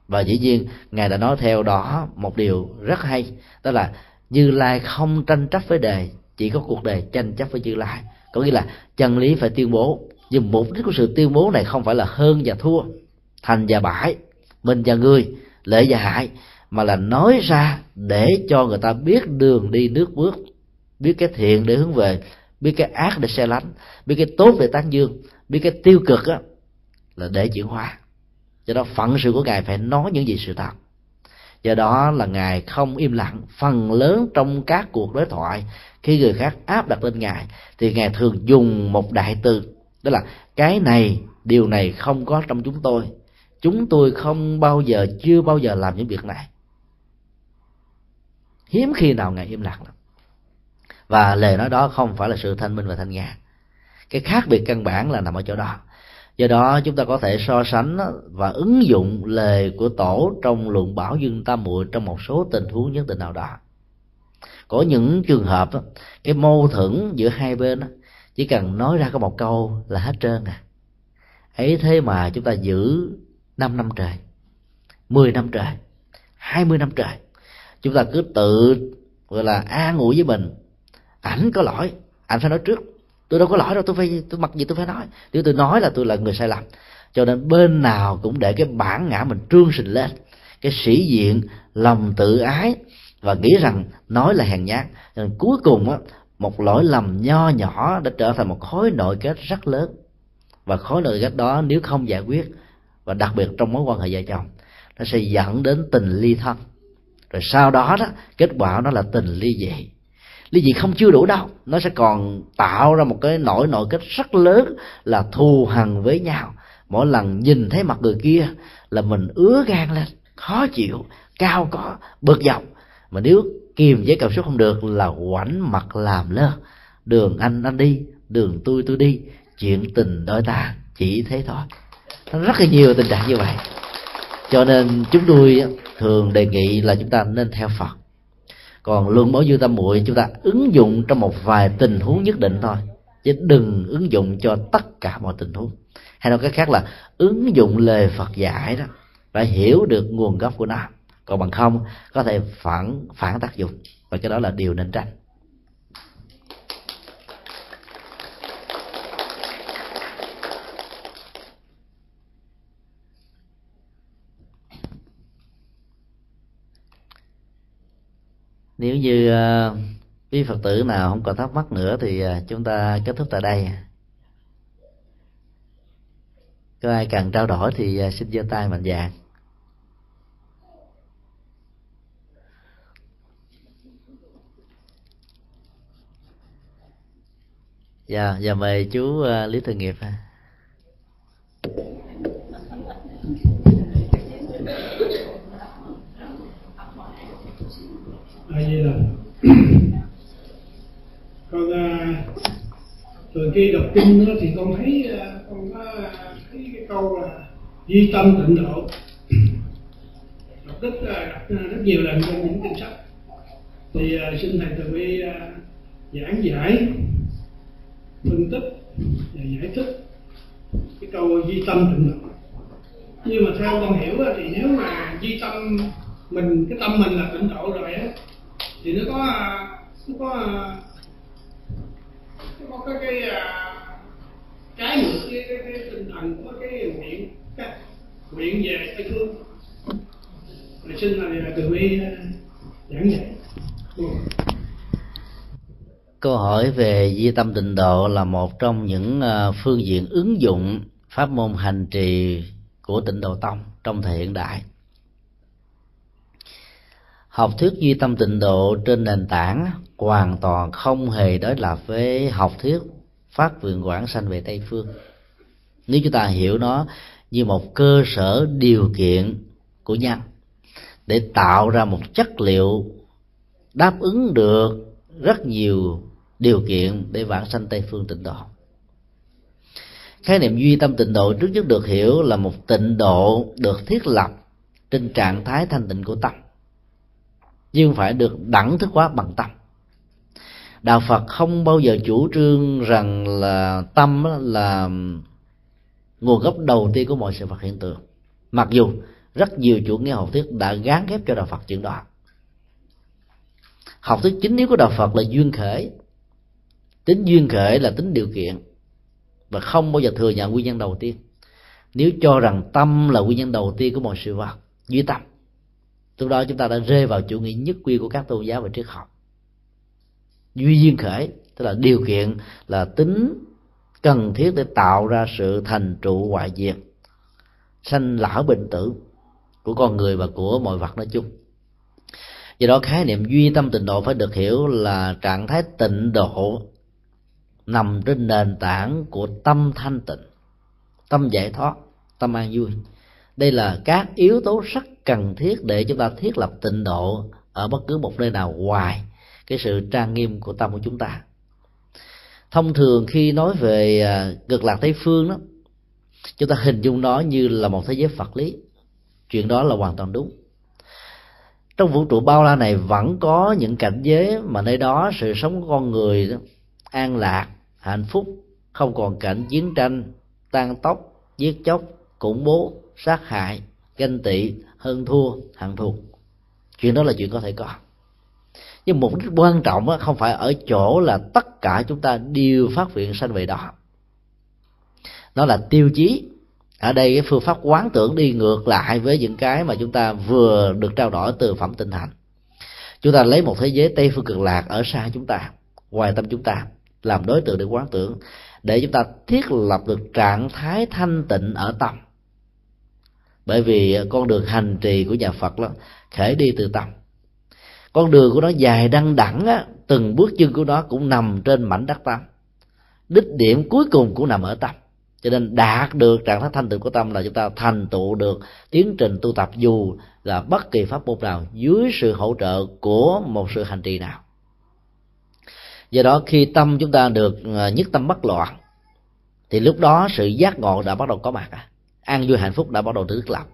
Và dĩ nhiên, ngài đã nói theo đó một điều rất hay, đó là như lai không tranh chấp với đề, chỉ có cuộc đời tranh chấp với như lai. Có nghĩa là chân lý phải tuyên bố, nhưng mục đích của sự tuyên bố này không phải là hơn và thua, thành và bãi mình và người lợi và hại, mà là nói ra để cho người ta biết đường đi nước bước, biết cái thiện để hướng về, biết cái ác để xe lánh, biết cái tốt để tán dương, biết cái tiêu cực á là để chuyển hóa. Do đó phận sự của ngài phải nói những gì sự thật. Do đó là ngài không im lặng, phần lớn trong các cuộc đối thoại, khi người khác áp đặt lên ngài, thì ngài thường dùng một đại từ, đó là, cái này, điều này không có trong chúng tôi. Chúng tôi không bao giờ, chưa bao giờ làm những việc này. Hiếm khi nào ngài im lặng lắm. Và lời nói đó không phải là sự thanh minh và thanh nhã cái khác biệt căn bản là nằm ở chỗ đó do đó, chúng ta có thể so sánh và ứng dụng lời của tổ trong luận bảo dương tam muội trong một số tình huống nhất định nào đó. Có những trường hợp cái mâu thuẫn giữa hai bên chỉ cần nói ra có một câu là hết trơn à. Ấy thế mà chúng ta giữ 5 năm trời 10 năm trời 20 năm trời, chúng ta cứ tự, gọi là, an ủi với mình. Ảnh có lỗi anh phải nói trước tôi đâu có lỗi đâu, tôi phải, tôi mặc gì tôi phải nói. Nếu tôi nói là tôi là người sai lầm. Cho nên bên nào cũng để cái bản ngã mình trương sình lên. Cái sĩ diện, lòng tự ái, và nghĩ rằng nói là hèn nhát. Nên cuối cùng á, một lỗi lầm nho nhỏ đã trở thành một khối nội kết rất lớn. Và khối nội kết đó nếu không giải quyết, và đặc biệt trong mối quan hệ vợ chồng, nó sẽ dẫn đến tình ly thân. Rồi sau đó đó, kết quả nó là tình ly dị ly dị không chưa đủ đâu. Nó sẽ còn tạo ra một cái nỗi nội kết rất lớn là thù hằn với nhau. Mỗi lần nhìn thấy mặt người kia là mình ứa gan lên, khó chịu, cao có, bực dọc. Mà nếu kiềm chế cảm xúc không được là quảnh mặt làm lơ. Đường anh anh đi, đường tôi tôi đi. Chuyện tình đôi ta chỉ thế thôi. Nó rất là nhiều tình trạng như vậy. Cho nên chúng tôi thường đề nghị là chúng ta nên theo phật còn luận bảo dư tâm muội, chúng ta ứng dụng trong một vài tình huống nhất định thôi. Chứ đừng ứng dụng cho tất cả mọi tình huống. Hay nói cách khác là ứng dụng lời phật dạy đó, phải hiểu được nguồn gốc của nó. Còn bằng không, có thể phản phản tác dụng. Và cái đó là điều nên tránh nếu như uh, quý phật tử nào không còn thắc mắc nữa thì uh, chúng ta kết thúc tại đây. Có ai cần trao đổi thì uh, xin giơ tay mạnh dạng dạ dạ mời chú uh, lý thường nghiệp ha. A di đà con à, thường khi đọc kinh đó thì con thấy à, con có thấy cái câu là duy tâm tịnh độ. Đọc rất à, đọc à, rất nhiều lần trong những kinh sách. Thì à, xin thầy từ bi à, giảng giải phân tích và giải thích cái câu duy tâm tịnh độ. Nhưng mà theo con hiểu thì nếu mà duy tâm mình cái tâm mình là tịnh độ rồi á thì nó có nó có nó có cái cái à, trái ngược cái, cái, cái tinh thần của cái nguyện cái nguyện về tây phương rồi xin là từ bi à, giảng dạy. Câu hỏi về di tâm tịnh độ là một trong những à, phương diện ứng dụng pháp môn hành trì của tịnh độ tông trong thời hiện đại học thuyết duy tâm tịnh độ trên nền tảng hoàn toàn không hề đối lập với học thuyết phát vượng quảng sanh về tây phương. Nếu chúng ta hiểu nó như một cơ sở điều kiện của nhân để tạo ra một chất liệu đáp ứng được rất nhiều điều kiện để vãng sanh tây phương tịnh độ. Khái niệm duy tâm tịnh độ trước nhất được hiểu là một tịnh độ được thiết lập trên trạng thái thanh tịnh của tâm nhưng phải được đẳng thức hóa bằng tâm. Đạo phật không bao giờ chủ trương rằng là tâm là nguồn gốc đầu tiên của mọi sự vật hiện tượng. Mặc dù rất nhiều chủ nghĩa học thuyết đã gán ghép cho đạo phật chuyện đó. Học thuyết chính yếu của đạo phật là duyên khởi tính duyên khởi là tính điều kiện và không bao giờ thừa nhận nguyên nhân đầu tiên. Nếu cho rằng tâm là nguyên nhân đầu tiên của mọi sự vật, duy tâm lúc đó chúng ta đã rơi vào chủ nghĩa nhất quy của các tôn giáo và triết học. Duy duyên khởi, tức là điều kiện là tính cần thiết để tạo ra sự thành trụ ngoại diệt, sanh lão bệnh tử của con người và của mọi vật nói chung. Do đó, khái niệm duy tâm tịnh độ phải được hiểu là trạng thái tịnh độ nằm trên nền tảng của tâm thanh tịnh, tâm giải thoát, tâm an vui đây là các yếu tố rất cần thiết để chúng ta thiết lập tịnh độ ở bất cứ một nơi nào ngoài cái sự trang nghiêm của tâm của chúng ta. Thông thường khi nói về à, cực lạc tây phương đó chúng ta hình dung nó như là một thế giới phật lý. Chuyện đó là hoàn toàn đúng. Trong vũ trụ bao la này vẫn có những cảnh giới mà nơi đó sự sống của con người đó, an lạc hạnh phúc không còn cảnh chiến tranh tan tóc giết chóc khủng bố sát hại, ganh tị, hơn thua hận thù chuyện đó là chuyện có thể có. Nhưng mục đích quan trọng không phải ở chỗ là tất cả chúng ta đều phát hiện sanh về đó. Nó là tiêu chí. Ở đây cái phương pháp quán tưởng đi ngược lại với những cái mà chúng ta vừa được trao đổi từ phẩm tinh thành chúng ta lấy một thế giới tây phương cực lạc ở xa chúng ta, ngoài tâm chúng ta, làm đối tượng để quán tưởng, để chúng ta thiết lập được trạng thái thanh tịnh ở tâm bởi vì ờ, con đường hành trì của nhà phật đó khởi đi từ tâm. Con đường của nó dài đăng đẳng á, từng bước chân của nó cũng nằm trên mảnh đất tâm. Đích điểm cuối cùng cũng nằm ở tâm. Cho nên đạt được trạng thái thanh tịnh của tâm là chúng ta thành tựu được tiến trình tu tập dù là bất kỳ pháp môn nào dưới sự hỗ trợ của một sự hành trì nào. Do đó khi tâm chúng ta được ờ, nhất tâm bất loạn thì lúc đó sự giác ngộ đã bắt đầu có mặt à an vui hạnh phúc đã bắt đầu được thiết lập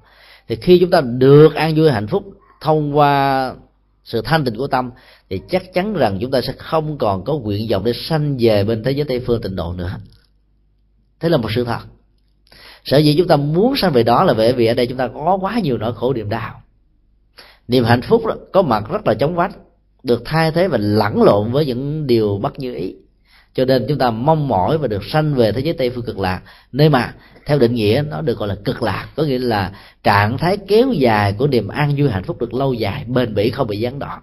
thì khi chúng ta được an vui hạnh phúc thông qua sự thanh tịnh của tâm thì chắc chắn rằng chúng ta sẽ không còn có nguyện vọng để sanh về bên thế giới tây phương tịnh độ nữa. Thế là một sự thật. Sở dĩ chúng ta muốn sanh về đó là bởi vì ở đây chúng ta có quá nhiều nỗi khổ niềm đau. Niềm hạnh phúc đó, có mặt rất là chóng vánh được thay thế và lẫn lộn với những điều bất như ý. Cho nên chúng ta mong mỏi và được sanh về thế giới tây phương cực lạc. Nơi mà theo định nghĩa, nó được gọi là cực lạc. Có nghĩa là trạng thái kéo dài của niềm an vui hạnh phúc được lâu dài, bền bỉ, không bị gián đoạn.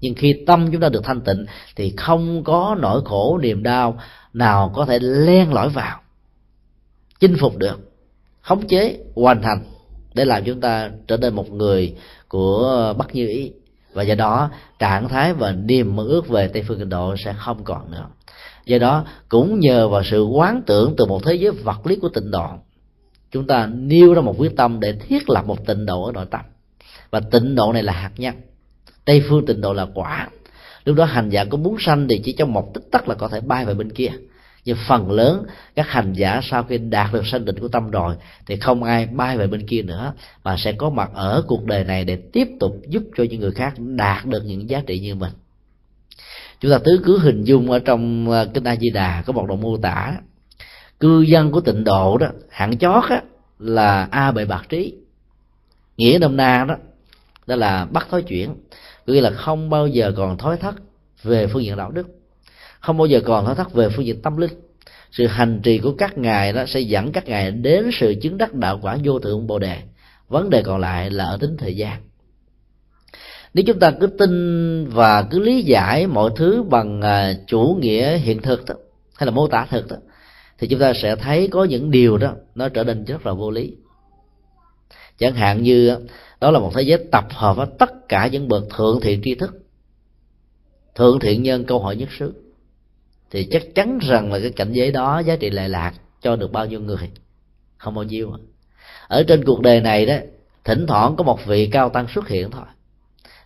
Nhưng khi tâm chúng ta được thanh tịnh, thì không có nỗi khổ, niềm đau nào có thể len lỏi vào. Chinh phục được, khống chế, hoàn thành, để làm chúng ta trở nên một người của bất như ý. Và do đó, trạng thái và niềm mơ ước về tây phương kinh độ sẽ không còn nữa do đó, cũng nhờ vào sự quán tưởng từ một thế giới vật lý của tịnh độ, chúng ta nêu ra một quyết tâm để thiết lập một tịnh độ ở nội tâm. Và tịnh độ này là hạt nhân. Tây phương tịnh độ là quả. Lúc đó hành giả có muốn sanh thì chỉ trong một tích tắc là có thể bay về bên kia. Nhưng phần lớn các hành giả sau khi đạt được sanh định của tâm rồi thì không ai bay về bên kia nữa mà sẽ có mặt ở cuộc đời này để tiếp tục giúp cho những người khác đạt được những giá trị như mình chúng ta tứ cứ hình dung ở trong à, kinh a di đà có một đoạn mô tả. Cư dân của tịnh độ đó hạng chót á, là a bệ bạc trí. Nghĩa nôm na đó đó là bắt thói chuyển nghĩa là không bao giờ còn thói thất về phương diện đạo đức không bao giờ còn thói thất về phương diện tâm linh. Sự hành trì của các ngài đó sẽ dẫn các ngài đến sự chứng đắc đạo quả vô thượng bồ đề. Vấn đề còn lại là ở tính thời gian nếu chúng ta cứ tin và cứ lý giải mọi thứ bằng à, chủ nghĩa hiện thực đó, hay là mô tả thực đó thì chúng ta sẽ thấy có những điều đó nó trở nên rất là vô lý. Chẳng hạn như đó là một thế giới tập hợp với tất cả những bậc thượng thiện tri thức thượng thiện nhân câu hỏi nhất xứ. Thì chắc chắn rằng là cái cảnh giới đó giá trị lệ lạc cho được bao nhiêu người? Không bao nhiêu. Ở trên cuộc đời này đó thỉnh thoảng có một vị cao tăng xuất hiện thôi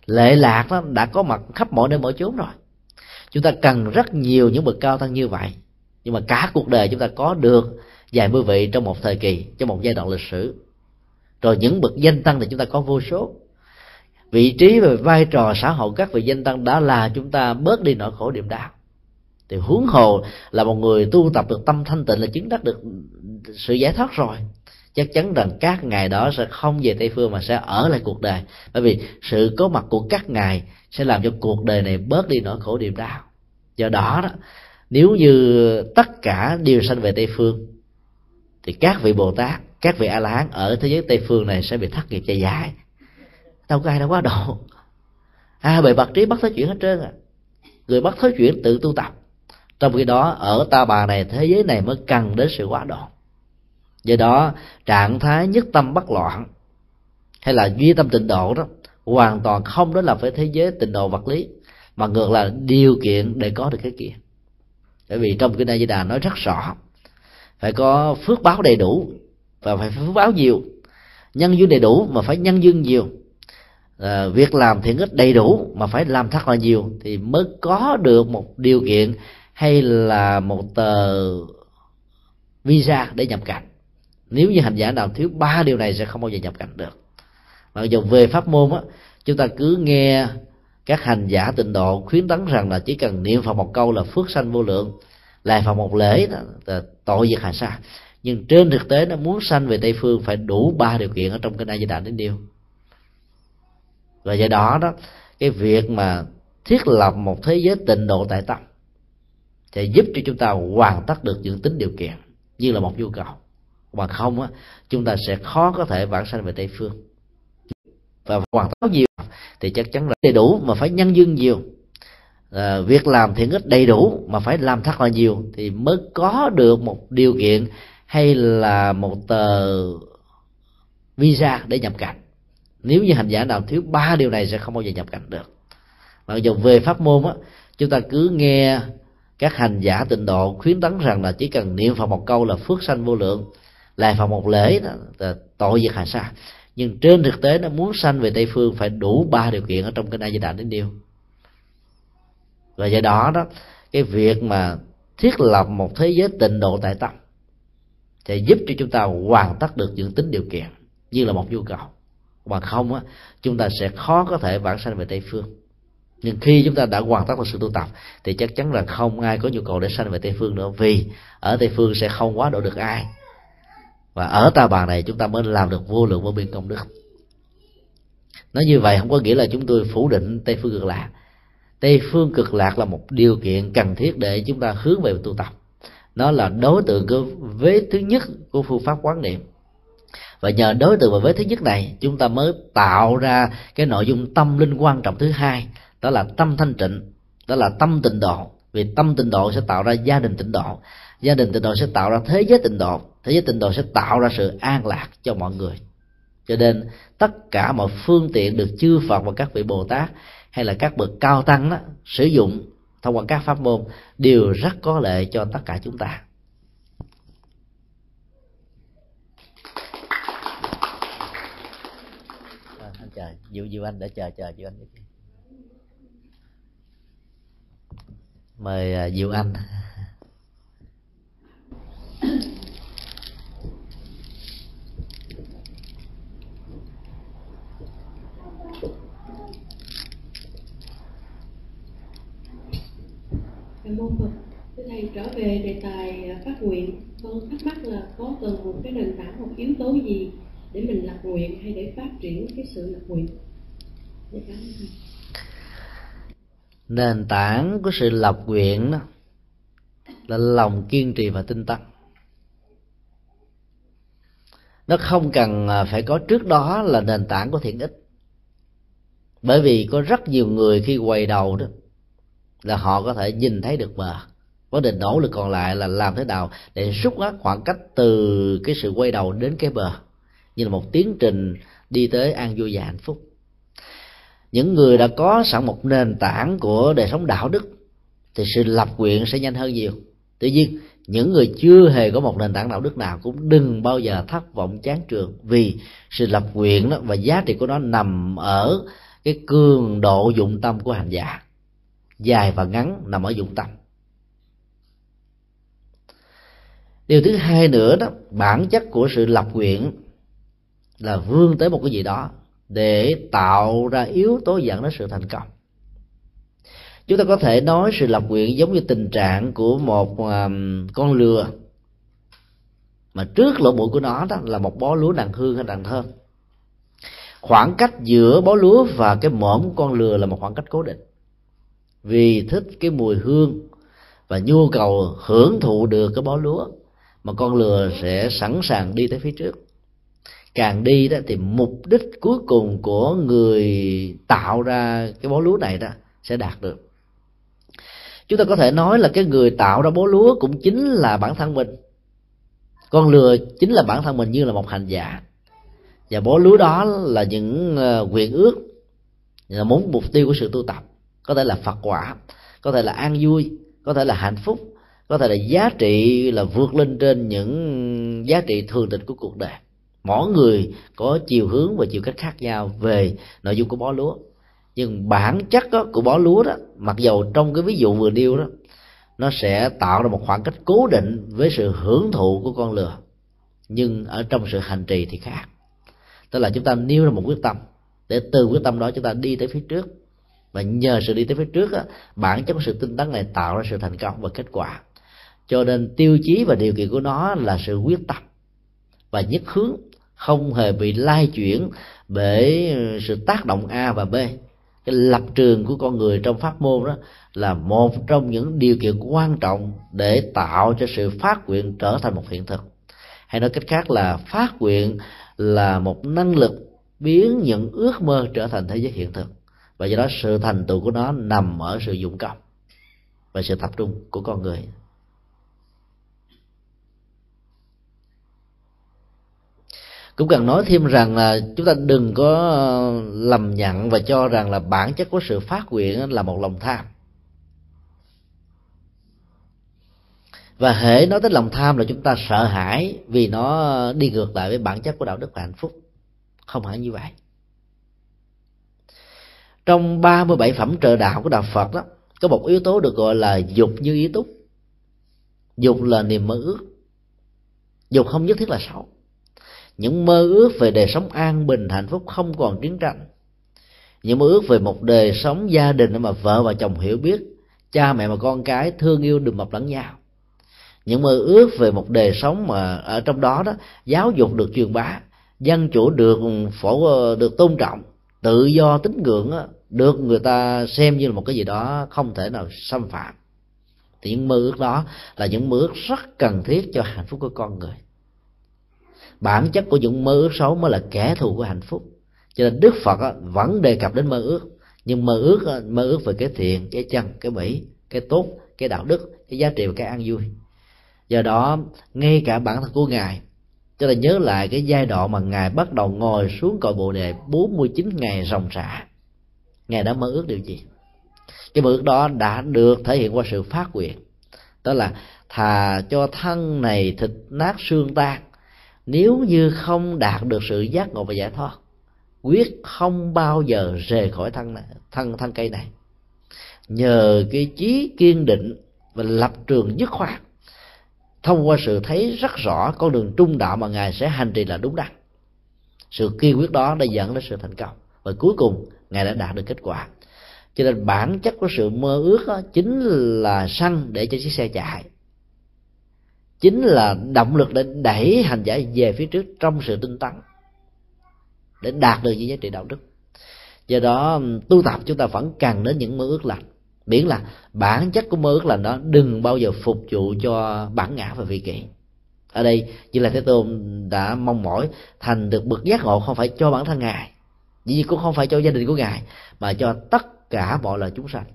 lệ lạc đó đã có mặt khắp mọi nơi mọi chốn rồi. Chúng ta cần rất nhiều những bậc cao tăng như vậy. Nhưng mà cả cuộc đời chúng ta có được vài mươi vị trong một thời kỳ, trong một giai đoạn lịch sử. Rồi những bậc danh tăng thì chúng ta có vô số. Vị trí và vai trò xã hội các vị danh tăng đã là chúng ta bớt đi nỗi khổ niềm đau. Thì huống hồ là một người tu tập được tâm thanh tịnh là chứng đắc được sự giải thoát rồi chắc chắn rằng các ngài đó sẽ không về tây phương mà sẽ ở lại cuộc đời. Bởi vì sự có mặt của các ngài sẽ làm cho cuộc đời này bớt đi nỗi khổ niềm đau. Do đó đó, nếu như tất cả đều sanh về tây phương, thì các vị bồ tát, các vị a la hán ở thế giới tây phương này sẽ bị thất nghiệp dài dài. Đâu có ai đâu quá độ. À bề bậc trí bắt nói chuyển hết trơn à. Người bắt nói chuyển tự tu tập. Trong khi đó, ở ta bà này, thế giới này mới cần đến sự quá độ do đó trạng thái nhất tâm bất loạn hay là duy tâm tịnh độ đó hoàn toàn không đó là phải thế giới tịnh độ vật lý mà ngược là điều kiện để có được cái kia. Bởi vì trong cái A Di Đà nói rất rõ phải có phước báo đầy đủ và phải phước báo nhiều. Nhân duyên đầy đủ mà phải nhân duyên nhiều. À, việc làm thiện ích đầy đủ mà phải làm thật là nhiều thì mới có được một điều kiện hay là một tờ visa để nhập cảnh nếu như hành giả nào thiếu, ba điều này sẽ không bao giờ nhập cảnh được. Mặc dù về pháp môn á, chúng ta cứ nghe các hành giả tịnh độ khuyến tấn rằng là chỉ cần niệm phật một câu là phước sanh vô lượng lại phật một lễ là tội diệt hành sa nhưng trên thực tế nó muốn sanh về tây phương phải đủ ba điều kiện ở trong cái a di đà đến điều và do đó đó, cái việc mà thiết lập một thế giới tịnh độ tại tâm sẽ giúp cho chúng ta hoàn tất được những tính điều kiện như là một nhu cầu mà không á chúng ta sẽ khó có thể vãng sanh về tây phương. Và hoàn tất nhiều thì chắc chắn là đầy đủ mà phải nhân duyên nhiều. À, việc làm thiện ích đầy đủ mà phải làm thật là nhiều thì mới có được một điều kiện hay là một tờ visa để nhập cảnh. Nếu như hành giả nào thiếu ba điều này sẽ không bao giờ nhập cảnh được. Mặc dù về pháp môn á chúng ta cứ nghe các hành giả tịnh độ khuyến tấn rằng là chỉ cần niệm phật một câu là phước sanh vô lượng lại phật một lễ đó, là tội diệt hành sa nhưng trên thực tế nó muốn sanh về tây phương phải đủ ba điều kiện ở trong cái a di đà đến điều và do đó đó, cái việc mà thiết lập một thế giới tịnh độ tại tâm sẽ giúp cho chúng ta hoàn tất được những tính điều kiện như là một nhu cầu. Mà không á, chúng ta sẽ khó có thể vãng sanh về tây phương. Nhưng khi chúng ta đã hoàn tất được sự tu tập, thì chắc chắn là không ai có nhu cầu để sanh về tây phương nữa, vì ở tây phương sẽ không quá độ được ai và ở ta bà này chúng ta mới làm được vô lượng vô biên công đức. Nói như vậy không có nghĩa là chúng tôi phủ định tây phương cực lạc. Tây phương cực lạc là một điều kiện cần thiết để chúng ta hướng về tu tập. Nó là đối tượng của vế thứ nhất của phương pháp quán niệm. Và nhờ đối tượng và vế thứ nhất này, chúng ta mới tạo ra cái nội dung tâm linh quan trọng thứ hai, đó là tâm thanh tịnh, đó là tâm tịnh độ. Vì tâm tịnh độ sẽ tạo ra gia đình tịnh độ, gia đình tịnh độ sẽ tạo ra thế giới tịnh độ thế giới tịnh độ sẽ tạo ra sự an lạc cho mọi người. Cho nên tất cả mọi phương tiện được chư phật và các vị bồ tát hay là các bậc cao tăng đó, sử dụng thông qua các pháp môn đều rất có lợi cho tất cả chúng ta. À, anh chờ diệu diệu anh để chờ chờ diệu anh mời uh, diệu anh. Cảm môn phật thưa thầy, trở về đề tài à, phát nguyện, con thắc mắc là có cần một cái nền tảng, một yếu tố gì để mình lập nguyện hay để phát triển cái sự lập nguyện? Để cảm ơn thầy. Nền tảng của sự lập nguyện đó là lòng kiên trì và tinh tấn. Nó không cần à, phải có trước đó là nền tảng của thiện ích. Bởi vì có rất nhiều người khi quay đầu đó là họ có thể nhìn thấy được bờ vấn đề nỗ lực còn lại là làm thế nào để rút ngắn khoảng cách từ cái sự quay đầu đến cái bờ, như là một tiến trình đi tới an vui và hạnh phúc. Những người đã có sẵn một nền tảng của đời sống đạo đức, thì sự lập nguyện sẽ nhanh hơn nhiều. Tuy nhiên, những người chưa hề có một nền tảng đạo đức nào cũng đừng bao giờ thất vọng chán trường, vì sự lập nguyện đó và giá trị của nó nằm ở cái cường độ dụng tâm của hành giả dài và ngắn nằm ở dụng tâm điều thứ hai nữa đó, bản chất của sự lập nguyện là vươn tới một cái gì đó để tạo ra yếu tố dẫn đến sự thành công. Chúng ta có thể nói sự lập nguyện giống như tình trạng của một à, con lừa. Mà trước lỗ mũi của nó đó là một bó lúa đàn hương hay đàn thơm. Khoảng cách giữa bó lúa và cái mõm con lừa là một khoảng cách cố định vì thích cái mùi hương và nhu cầu hưởng thụ được cái bó lúa mà con lừa sẽ sẵn sàng đi tới phía trước. Càng đi đó thì mục đích cuối cùng của người tạo ra cái bó lúa này đó sẽ đạt được. Chúng ta có thể nói là cái người tạo ra bó lúa cũng chính là bản thân mình. Con lừa chính là bản thân mình như là một hành giả. Và bó lúa đó là những ờ, quyền nguyện ước, là muốn mục tiêu của sự tu tập có thể là phật quả có thể là an vui có thể là hạnh phúc có thể là giá trị là vượt lên trên những giá trị thường tình của cuộc đời. Mỗi người có chiều hướng và chiều cách khác nhau về nội dung của bó lúa. Nhưng bản chất đó, của bó lúa đó mặc dầu trong cái ví dụ vừa nêu đó nó sẽ tạo ra một khoảng cách cố định với sự hưởng thụ của con lừa. Nhưng ở trong sự hành trì thì khác. Tức là chúng ta nêu ra một quyết tâm. Để từ quyết tâm đó chúng ta đi tới phía trước và nhờ sự đi tới phía trước á, bản chất của sự tinh tấn này tạo ra sự thành công và kết quả. Cho nên tiêu chí và điều kiện của nó là sự quyết tâm và nhất hướng không hề bị lai chuyển bởi ừ, sự tác động a và b. Cái lập trường của con người trong pháp môn đó là một trong những điều kiện quan trọng để tạo cho sự phát nguyện trở thành một hiện thực. Hay nói cách khác là phát nguyện là một năng lực biến những ước mơ trở thành thế giới hiện thực và do đó sự thành tựu của nó nằm ở sự dụng công và sự tập trung của con người. Cũng cần nói thêm rằng là chúng ta đừng có lầm nhận và cho rằng là bản chất của sự phát nguyện là một lòng tham. Và hễ nói tới lòng tham là chúng ta sợ hãi vì nó đi ngược lại với bản chất của đạo đức và hạnh phúc. Không hẳn như vậy trong 37 phẩm trợ đạo của đạo Phật đó, có một yếu tố được gọi là dục như ý túc. Dục là niềm mơ ước. Dục không nhất thiết là xấu. Những mơ ước về đời sống an bình, hạnh phúc không còn chiến tranh. Những mơ ước về một đời sống gia đình mà vợ và chồng hiểu biết, cha mẹ và con cái thương yêu, đùm mập lẫn nhau. Những mơ ước về một đời sống mà ở trong đó đó, giáo dục được truyền bá, dân chủ được phổ, được tôn trọng, tự do tín ngưỡng được người ta xem như là một cái gì đó không thể nào xâm phạm. Thì những mơ ước đó là những mơ ước rất cần thiết cho hạnh phúc của con người. Bản chất của những mơ ước xấu mới là kẻ thù của hạnh phúc. Cho nên đức phật vẫn đề cập đến mơ ước. Nhưng mơ ước mơ ước về cái thiện, cái chân, cái mỹ cái tốt, cái đạo đức, cái giá trị và cái an vui. Do đó, ngay cả bản thân của ngài, cho ta nhớ lại cái giai đoạn mà ngài bắt đầu ngồi xuống cội bồ đề 49 ngày ròng rã ngài đã mơ ước điều gì? Cái mơ ước đó đã được thể hiện qua sự phát nguyện. Đó là thà cho thân này thịt nát xương tan nếu như không đạt được sự giác ngộ và giải thoát quyết không bao giờ rời khỏi thân này, thân thân cây này. Nhờ cái chí kiên định và lập trường dứt khoát thông qua sự thấy rất rõ con đường trung đạo mà ngài sẽ hành trì là đúng đắn. Sự kiên quyết đó đã dẫn đến sự thành công. Và cuối cùng ngài đã đạt được kết quả. Cho nên bản chất của sự mơ ước đó, chính là xăng để cho chiếc xe chạy. Chính là động lực để đẩy hành giả về phía trước trong sự tinh tấn để đạt được những giá trị đạo đức. Do đó tu tập chúng ta vẫn cần đến những mơ ước lành. Miễn là bản chất của mơ ước lành đó đừng bao giờ phục vụ cho bản ngã và vị kỷ. Ở đây như là thế tôn đã mong mỏi thành được bậc giác ngộ không phải cho bản thân ngài vì cũng không phải cho gia đình của ngài mà cho tất cả mọi loài chúng sanh.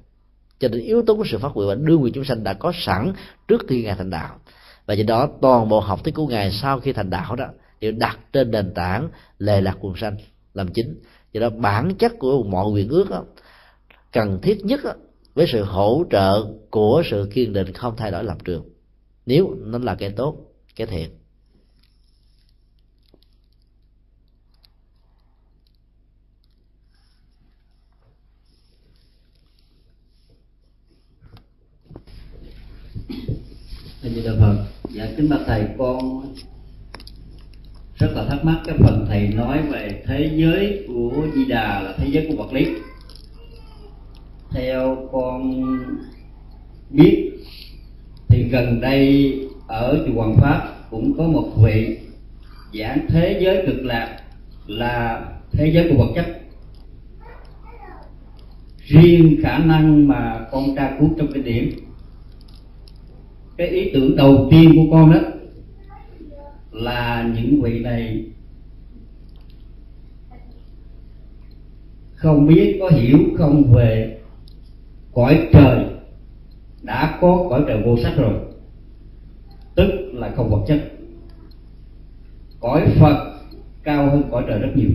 Cho nên yếu tố của sự phát nguyện và đưa người chúng sanh đã có sẵn trước khi ngài thành đạo. Và do đó toàn bộ học thuyết của ngài sau khi thành đạo đó đều đặt trên nền tảng lề lạc quần sanh làm chính. Do đó bản chất của mọi nguyện ước đó, cần thiết nhất đó, với sự hỗ trợ của sự kiên định không thay đổi lập trường. Nếu nó là cái tốt cái thiện. Thầy Di Đà Phật. Dạ kính bạch Thầy, con rất là thắc mắc cái phần Thầy nói về thế giới của Di Đà là thế giới của vật lý. Theo con biết thì gần đây ở chùa Hoàng Pháp cũng có một vị giảng thế giới cực lạc là thế giới của vật chất. Riêng khả năng mà con tra cứu trong cái điểm cái ý tưởng đầu tiên của con đó là những vị này không biết, có hiểu không về cõi trời, đã có cõi trời vô sắc rồi. Tức là không vật chất. Cõi phật cao hơn cõi trời rất nhiều.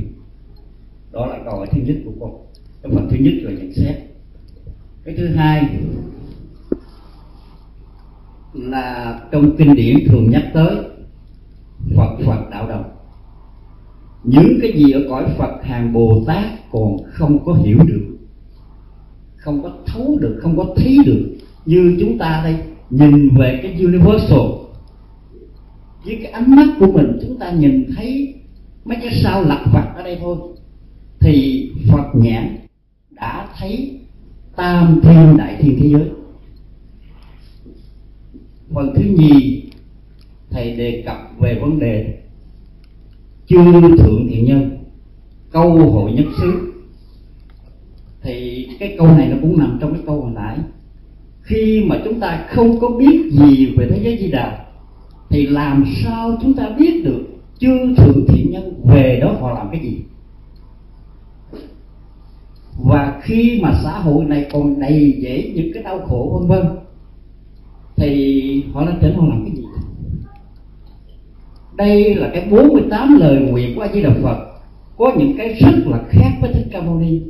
Đó là câu hỏi thứ nhất của con. Cái phần thứ nhất là nhận xét. Cái thứ hai là trong kinh điển thường nhắc tới Phật Phật đạo đồng. Những cái gì ở cõi Phật, hàng Bồ Tát còn không có hiểu được, không có thấu được, không có thấy được. Như chúng ta đây, nhìn về cái universal, với cái ánh mắt của mình, chúng ta nhìn thấy mấy cái sao lặt vặt ở đây thôi. Thì Phật nhãn đã thấy tam thiên đại thiên thế giới phần thứ nhì, thầy đề cập về vấn đề chư thượng thiện nhân, câu hội nhất xứ. Thì cái câu này nó cũng nằm trong cái câu hồi nãy. Khi mà chúng ta không có biết gì về thế giới di đà, thì làm sao chúng ta biết được chư thượng thiện nhân về đó họ làm cái gì? Và khi mà xã hội này còn đầy dễ những cái đau khổ vân vân thì họ lên tỉnh họ làm cái gì? Đây là cái 48 lời nguyện của A Di Đà Phật. Có những cái rất là khác với Thích Ca Mâu Ni.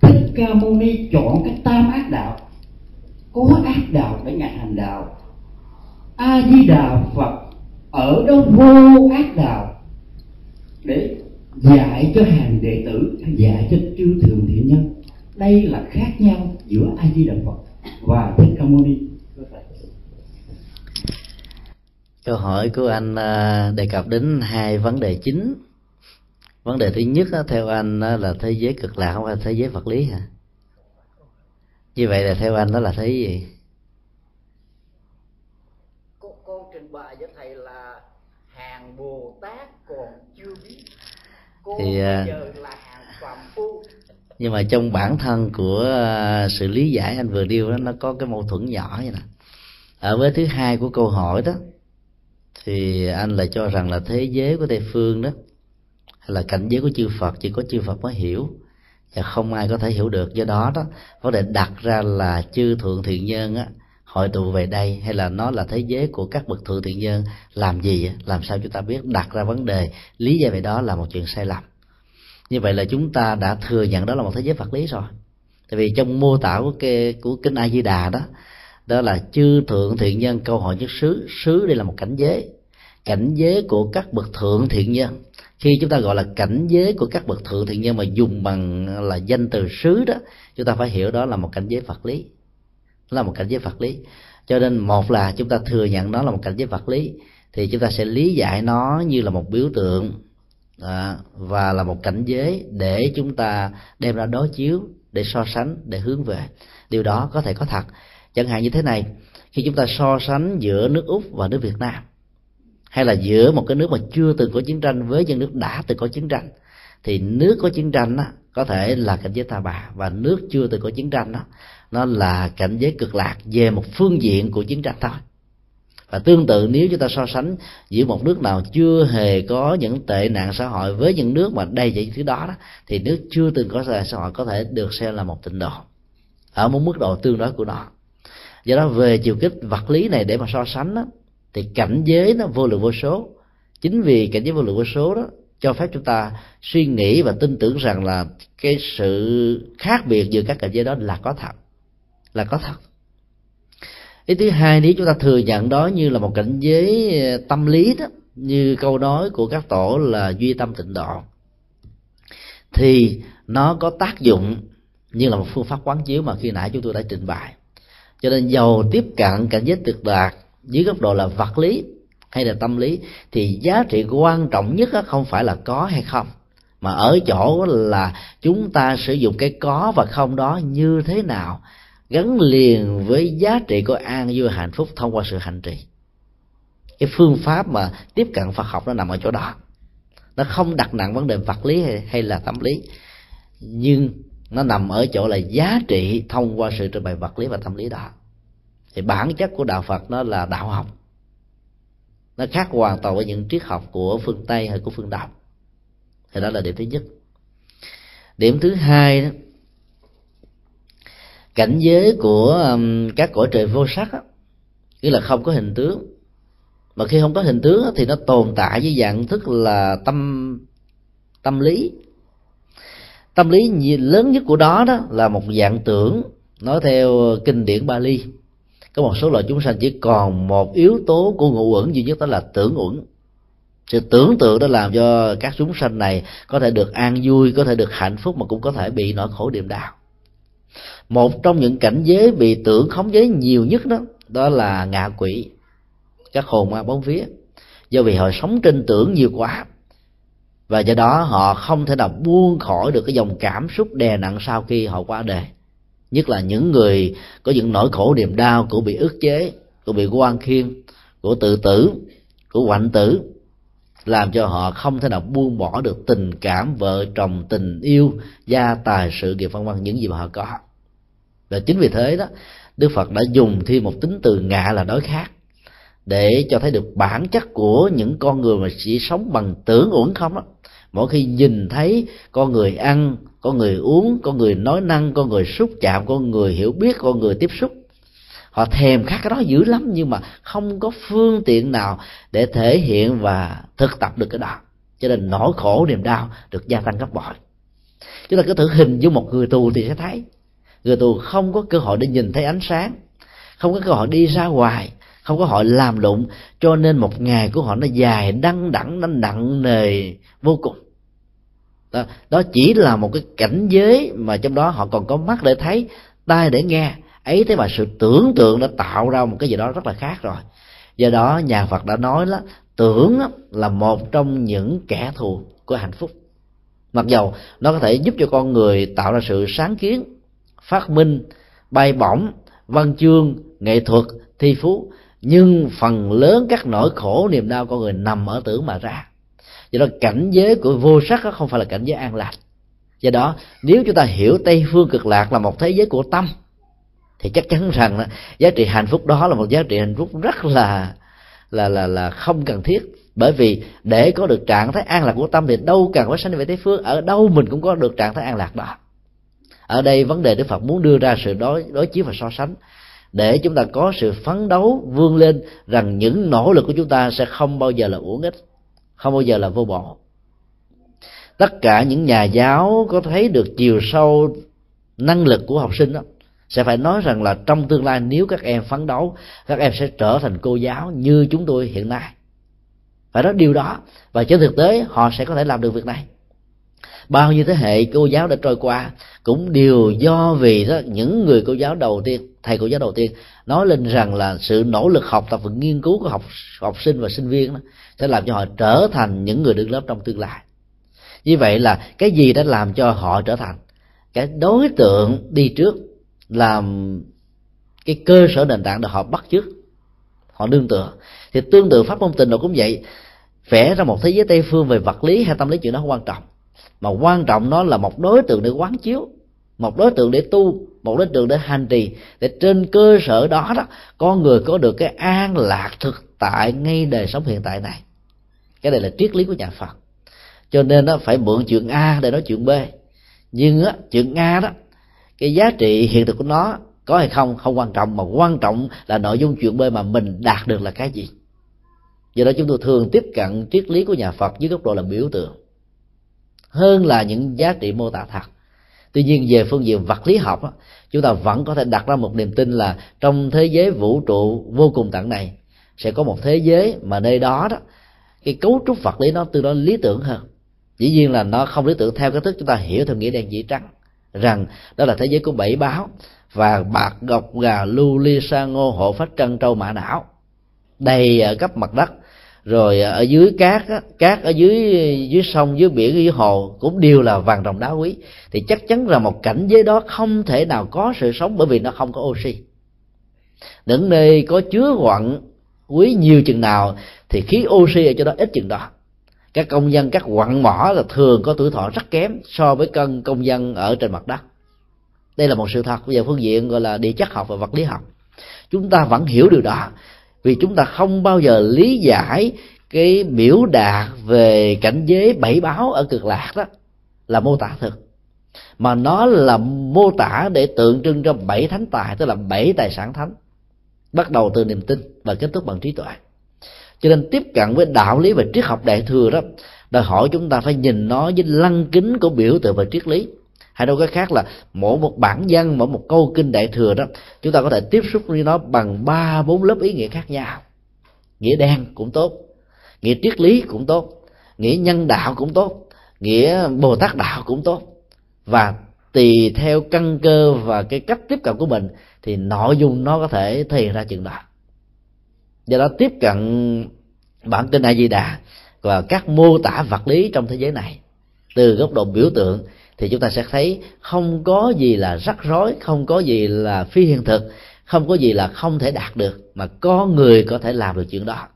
Thích Ca Mâu Ni chọn cái tam ác đạo. Có ác đạo để ngài hành đạo. A Di Đà Phật ở đó vô ác đạo để dạy cho hàng đệ tử, dạy cho chư thường thiện nhân. Đây là khác nhau giữa A Di Đà Phật và Thích Ca Mâu Ni. Câu hỏi của anh à, đề cập đến hai vấn đề chính. Vấn đề thứ nhất theo anh là thế giới cực lạc không phải thế giới vật lý hả? Như vậy là theo anh đó là thế gì? Con, con trình bày với thầy là hàng bồ tát còn chưa biết. Cô thì à, bây giờ là hàng phàm phu. nhưng mà trong bản thân của à, sự lý giải anh vừa nêu đó nó có cái mâu thuẫn nhỏ vậy nè. Ở với thứ hai của câu hỏi đó thì anh lại cho rằng là thế giới của tây phương đó, hay là cảnh giới của chư phật, chỉ có chư phật mới hiểu, và không ai có thể hiểu được. Do đó đó, vấn đề đặt ra là chư thượng thiện nhân á, hội tụ về đây, hay là nó là thế giới của các bậc thượng thiện nhân, làm gì làm sao chúng ta biết? Đặt ra vấn đề, lý giải về đó là một chuyện sai lầm. Như vậy là chúng ta đã thừa nhận đó là một thế giới vật lý rồi. Tại vì trong mô tả của cái của kinh a di đà đó đó là chư thượng thiện nhân câu hỏi nhất xứ. Xứ đây là một cảnh giới. Cảnh giới của các bậc thượng thiện nhân. Khi chúng ta gọi là cảnh giới của các bậc thượng thiện nhân mà dùng bằng là danh từ xứ đó chúng ta phải hiểu đó là một cảnh giới vật lý. Đó là một cảnh giới vật lý. Cho nên một là chúng ta thừa nhận nó là một cảnh giới vật lý thì chúng ta sẽ lý giải nó như là một biểu tượng à, và là một cảnh giới để chúng ta đem ra đối chiếu để so sánh để hướng về. Điều đó có thể có thật chẳng hạn như thế này khi chúng ta so sánh giữa nước úc và nước việt nam hay là giữa một cái nước mà chưa từng có chiến tranh với những nước đã từng có chiến tranh thì nước có chiến tranh đó, có thể là cảnh giới ta bà và nước chưa từng có chiến tranh đó nó là cảnh giới cực lạc về một phương diện của chiến tranh thôi. Và tương tự nếu chúng ta so sánh giữa một nước nào chưa hề có những tệ nạn xã hội với những nước mà đầy những thứ đó, đó thì nước chưa từng có tệ nạn xã hội có thể được xem là một tịnh độ ở một mức độ tương đối của nó do đó về chiều kích vật lý này để mà so sánh đó, thì cảnh giới nó vô lượng vô số. Chính vì cảnh giới vô lượng vô số đó cho phép chúng ta suy nghĩ và tin tưởng rằng là cái sự khác biệt giữa các cảnh giới đó là có thật là có thật. Ý thứ hai nếu chúng ta thừa nhận đó như là một cảnh giới ờ, tâm lý đó như câu nói của các tổ là duy tâm tịnh độ thì nó có tác dụng như là một phương pháp quán chiếu mà khi nãy chúng tôi đã trình bày cho nên giàu tiếp cận cảnh giới tuyệt đạt dưới góc độ là vật lý hay là tâm lý thì giá trị quan trọng nhất không phải là có hay không mà ở chỗ là chúng ta sử dụng cái có và không đó như thế nào gắn liền với giá trị của an vui hạnh phúc thông qua sự hành trì. Cái phương pháp mà tiếp cận Phật học nó nằm ở chỗ đó. Nó không đặt nặng vấn đề vật lý hay, hay là tâm lý nhưng nó nằm ở chỗ là giá trị thông qua sự trình bày vật lý và tâm lý đó. Thì bản chất của đạo phật nó là đạo học. Nó khác hoàn toàn với những triết học của phương tây hay của phương đông. Thì đó là điểm thứ nhất. Điểm thứ hai đó cảnh giới của um, các cõi trời vô sắc á, nghĩa là không có hình tướng. Mà khi không có hình tướng thì nó tồn tại với dạng thức là tâm tâm lý tâm lý lớn nhất của đó đó là một dạng tưởng. Nói theo ờ, kinh điển Bali, có một số loại chúng sanh chỉ còn một yếu tố của ngũ uẩn, duy nhất đó là tưởng uẩn. Sự tưởng tượng đó làm cho các chúng sanh này có thể được an vui, có thể được hạnh phúc mà cũng có thể bị nỗi khổ niềm đau. Một trong những cảnh giới bị tưởng khống giới nhiều nhất đó đó là ngạ quỷ, các hồn ma bóng vía do vì họ sống trên tưởng nhiều quá và do đó họ không thể nào buông khỏi được cái dòng cảm xúc đè nặng sau khi họ qua đời. Nhất là những người có những nỗi khổ niềm đau, của bị ức chế, của bị quan khiên của tự tử, của hoạnh tử, làm cho họ không thể nào buông bỏ được tình cảm vợ chồng tình yêu, gia tài, sự nghiệp, vân vân những gì mà họ có. Và chính vì thế đó, đức phật đã dùng thêm một tính từ ngạ là đối khác, để cho thấy được bản chất của những con người mà chỉ sống bằng tưởng uẩn không đó mỗi khi nhìn thấy con người ăn, con người uống, con người nói năng, con người xúc chạm, con người hiểu biết, con người tiếp xúc, họ thèm khát cái đó dữ lắm, nhưng mà không có phương tiện nào để thể hiện và thực tập được cái đó. Cho nên nỗi khổ, niềm đau được gia tăng gấp bội. Chúng ta cứ thử hình dung một người tù thì sẽ thấy. Người tù không có cơ hội để nhìn thấy ánh sáng, không có cơ hội đi ra ngoài không có hội làm lụng cho nên một ngày của họ nó dài đăng đẳng nó nặng nề vô cùng. Đó, đó chỉ là một cái cảnh giới mà trong đó họ còn có mắt để thấy tai để nghe. Ấy thế mà sự tưởng tượng đã tạo ra một cái gì đó rất là khác rồi. Do đó nhà phật đã nói đó tưởng là một trong những kẻ thù của hạnh phúc. Mặc dầu nó có thể giúp cho con người tạo ra sự sáng kiến phát minh bay bổng văn chương nghệ thuật thi phú nhưng phần lớn các nỗi khổ niềm đau con người nằm ở tưởng mà ra. Do đó cảnh giới của vô sắc không phải là cảnh giới an lạc. Do đó nếu chúng ta hiểu tây phương cực lạc là một thế giới của tâm thì chắc chắn rằng đó, giá trị hạnh phúc đó là một giá trị hạnh phúc rất là là là là không cần thiết. Bởi vì để có được trạng thái an lạc của tâm thì đâu cần phải sanh về tây phương ở đâu mình cũng có được trạng thái an lạc đó. Ở đây vấn đề đức phật muốn đưa ra sự đối đối chiếu và so sánh để chúng ta có sự phấn đấu vươn lên rằng những nỗ lực của chúng ta sẽ không bao giờ là uổng ích, không bao giờ là vô bổ. Tất cả những nhà giáo có thấy được chiều sâu năng lực của học sinh đó, sẽ phải nói rằng là trong tương lai nếu các em phấn đấu, các em sẽ trở thành cô giáo như chúng tôi hiện nay. Phải nói điều đó và trên thực tế họ sẽ có thể làm được việc này bao nhiêu thế hệ cô giáo đã trôi qua cũng đều do vì đó những người cô giáo đầu tiên thầy cô giáo đầu tiên nói lên rằng là sự nỗ lực học tập và nghiên cứu của học học sinh và sinh viên đó, sẽ làm cho họ trở thành những người đứng lớp trong tương lai. Như vậy là cái gì đã làm cho họ trở thành? Cái đối tượng đi trước làm cái cơ sở nền tảng để họ bắt chước họ nương tựa. Thì tương tự pháp môn tình độ cũng vậy vẽ ra một thế giới tây phương về vật lý hay tâm lý chuyện đó không quan trọng mà quan trọng nó là một đối tượng để quán chiếu, một đối tượng để tu, một đối tượng để hành trì. Để trên cơ sở đó đó, con người có được cái an lạc thực tại ngay đời sống hiện tại này. Cái này là triết lý của nhà phật. Cho nên nó phải mượn chuyện a để nói chuyện b. Nhưng á, chuyện a đó, cái giá trị hiện thực của nó có hay không không quan trọng. Mà quan trọng là nội dung chuyện b mà mình đạt được là cái gì. Do đó chúng tôi thường tiếp cận triết lý của nhà phật dưới góc độ là biểu tượng hơn là những giá trị mô tả thật. Tuy nhiên, về phương diện vật lý học chúng ta vẫn có thể đặt ra một niềm tin là trong thế giới vũ trụ vô cùng tận này, sẽ có một thế giới mà nơi đó đó, cái cấu trúc vật lý nó tương đối lý tưởng hơn. Dĩ nhiên là nó không lý tưởng theo cái thức chúng ta hiểu theo nghĩa đen chỉ trắng, rằng đó là thế giới của bảy báo và bạc gọc gà, lưu, ly, sa, ngô hộ phách, trân, trâu, mã, não. Đầy ở cấp mặt đất rồi ở dưới cát á, cát ở dưới dưới sông dưới biển dưới hồ cũng đều là vàng rồng đá quý. Thì chắc chắn là một cảnh giới đó không thể nào có sự sống bởi vì nó không có oxy. Những nơi có chứa quặng quý nhiều chừng nào thì khí oxy ở chỗ đó ít chừng đó. Các công dân các quặng mỏ là thường có tuổi thọ rất kém so với cân công dân ở trên mặt đất. Đây là một sự thật. Về phương diện gọi là địa chất học và vật lý học. Chúng ta vẫn hiểu điều đó vì chúng ta không bao giờ lý giải cái biểu đạt về cảnh giới bảy báo ở cực lạc đó là mô tả thực mà nó là mô tả để tượng trưng cho bảy thánh tài, tức là bảy tài sản thánh, bắt đầu từ niềm tin và kết thúc bằng trí tuệ. Cho nên tiếp cận với đạo lý và triết học đại thừa đó, đòi hỏi chúng ta phải nhìn nó với lăng kính của biểu tượng và triết lý hay nói cái khác là mỗi một bản văn mỗi một câu kinh đại thừa đó, chúng ta có thể tiếp xúc với nó bằng ba, bốn lớp ý nghĩa khác nhau. Nghĩa đen cũng tốt, nghĩa triết lý cũng tốt, nghĩa nhân đạo cũng tốt, nghĩa bồ tát đạo cũng tốt. Và tùy theo căn cơ và cái cách tiếp cận của mình, thì nội dung nó có thể thể hiện ra chừng đó. Do đó tiếp cận bản kinh a di đà và các mô tả vật lý trong thế giới này, từ góc độ biểu tượng thì chúng ta sẽ thấy không có gì là rắc rối, không có gì là phi hiện thực, không có gì là không thể đạt được mà có người có thể làm được chuyện đó.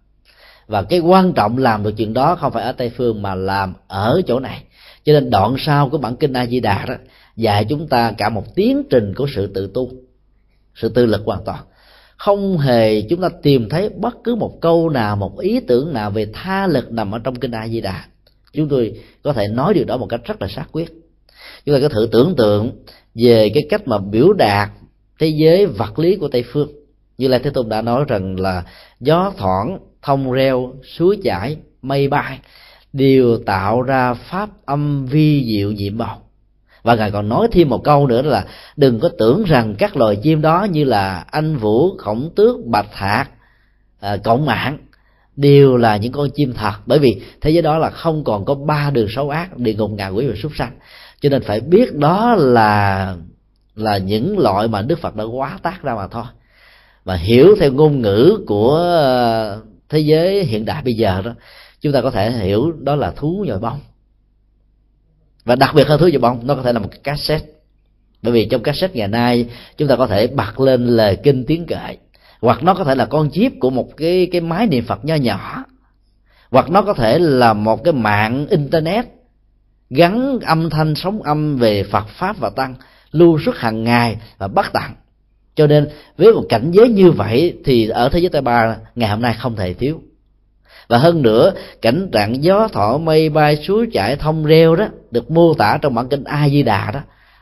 Và cái quan trọng làm được chuyện đó không phải ở tây phương mà làm ở chỗ này. Cho nên đoạn sau của bản kinh a di đà đó dạy chúng ta cả một tiến trình của sự tự tu, sự tự lực hoàn toàn. Không hề chúng ta tìm thấy bất cứ một câu nào, một ý tưởng nào về tha lực nằm ở trong kinh a di đà. Chúng tôi có thể nói điều đó một cách rất là xác quyết chúng ta có thử tưởng tượng về cái cách mà biểu đạt thế giới vật lý của tây phương. Như là thế tôn đã nói rằng là gió thoảng thông reo suối chảy mây bay đều tạo ra pháp âm vi diệu nhiệm màu. Và ngài còn nói thêm một câu nữa là đừng có tưởng rằng các loài chim đó như là anh vũ khổng tước bạch hạc à, cộng mạng đều là những con chim thật. Bởi vì thế giới đó là không còn có ba đường xấu ác địa ngục ngạ quỷ và súc sanh cho nên phải biết đó là là những loại mà đức phật đã quá tác ra mà thôi. Và hiểu theo ngôn ngữ của ờ, thế giới hiện đại bây giờ đó, chúng ta có thể hiểu đó là thú nhồi bông. Và đặc biệt hơn thú nhồi bông, nó có thể là một cái cassette. Bởi vì trong cassette ngày nay, chúng ta có thể bật lên lời kinh tiếng kệ. Hoặc nó có thể là con chip của một cái cái máy niệm phật nho nhỏ. Hoặc nó có thể là một cái mạng internet gắn âm thanh sóng âm về phật pháp và tăng, lưu suốt hàng ngày và bắt tặng cho nên, với một cảnh giới như vậy thì ở thế giới tây ba ngày hôm nay không thể thiếu. Và hơn nữa, cảnh trạng gió thọ mây bay, suối chảy thông reo đó, được mô tả trong bản kinh a di đà đó,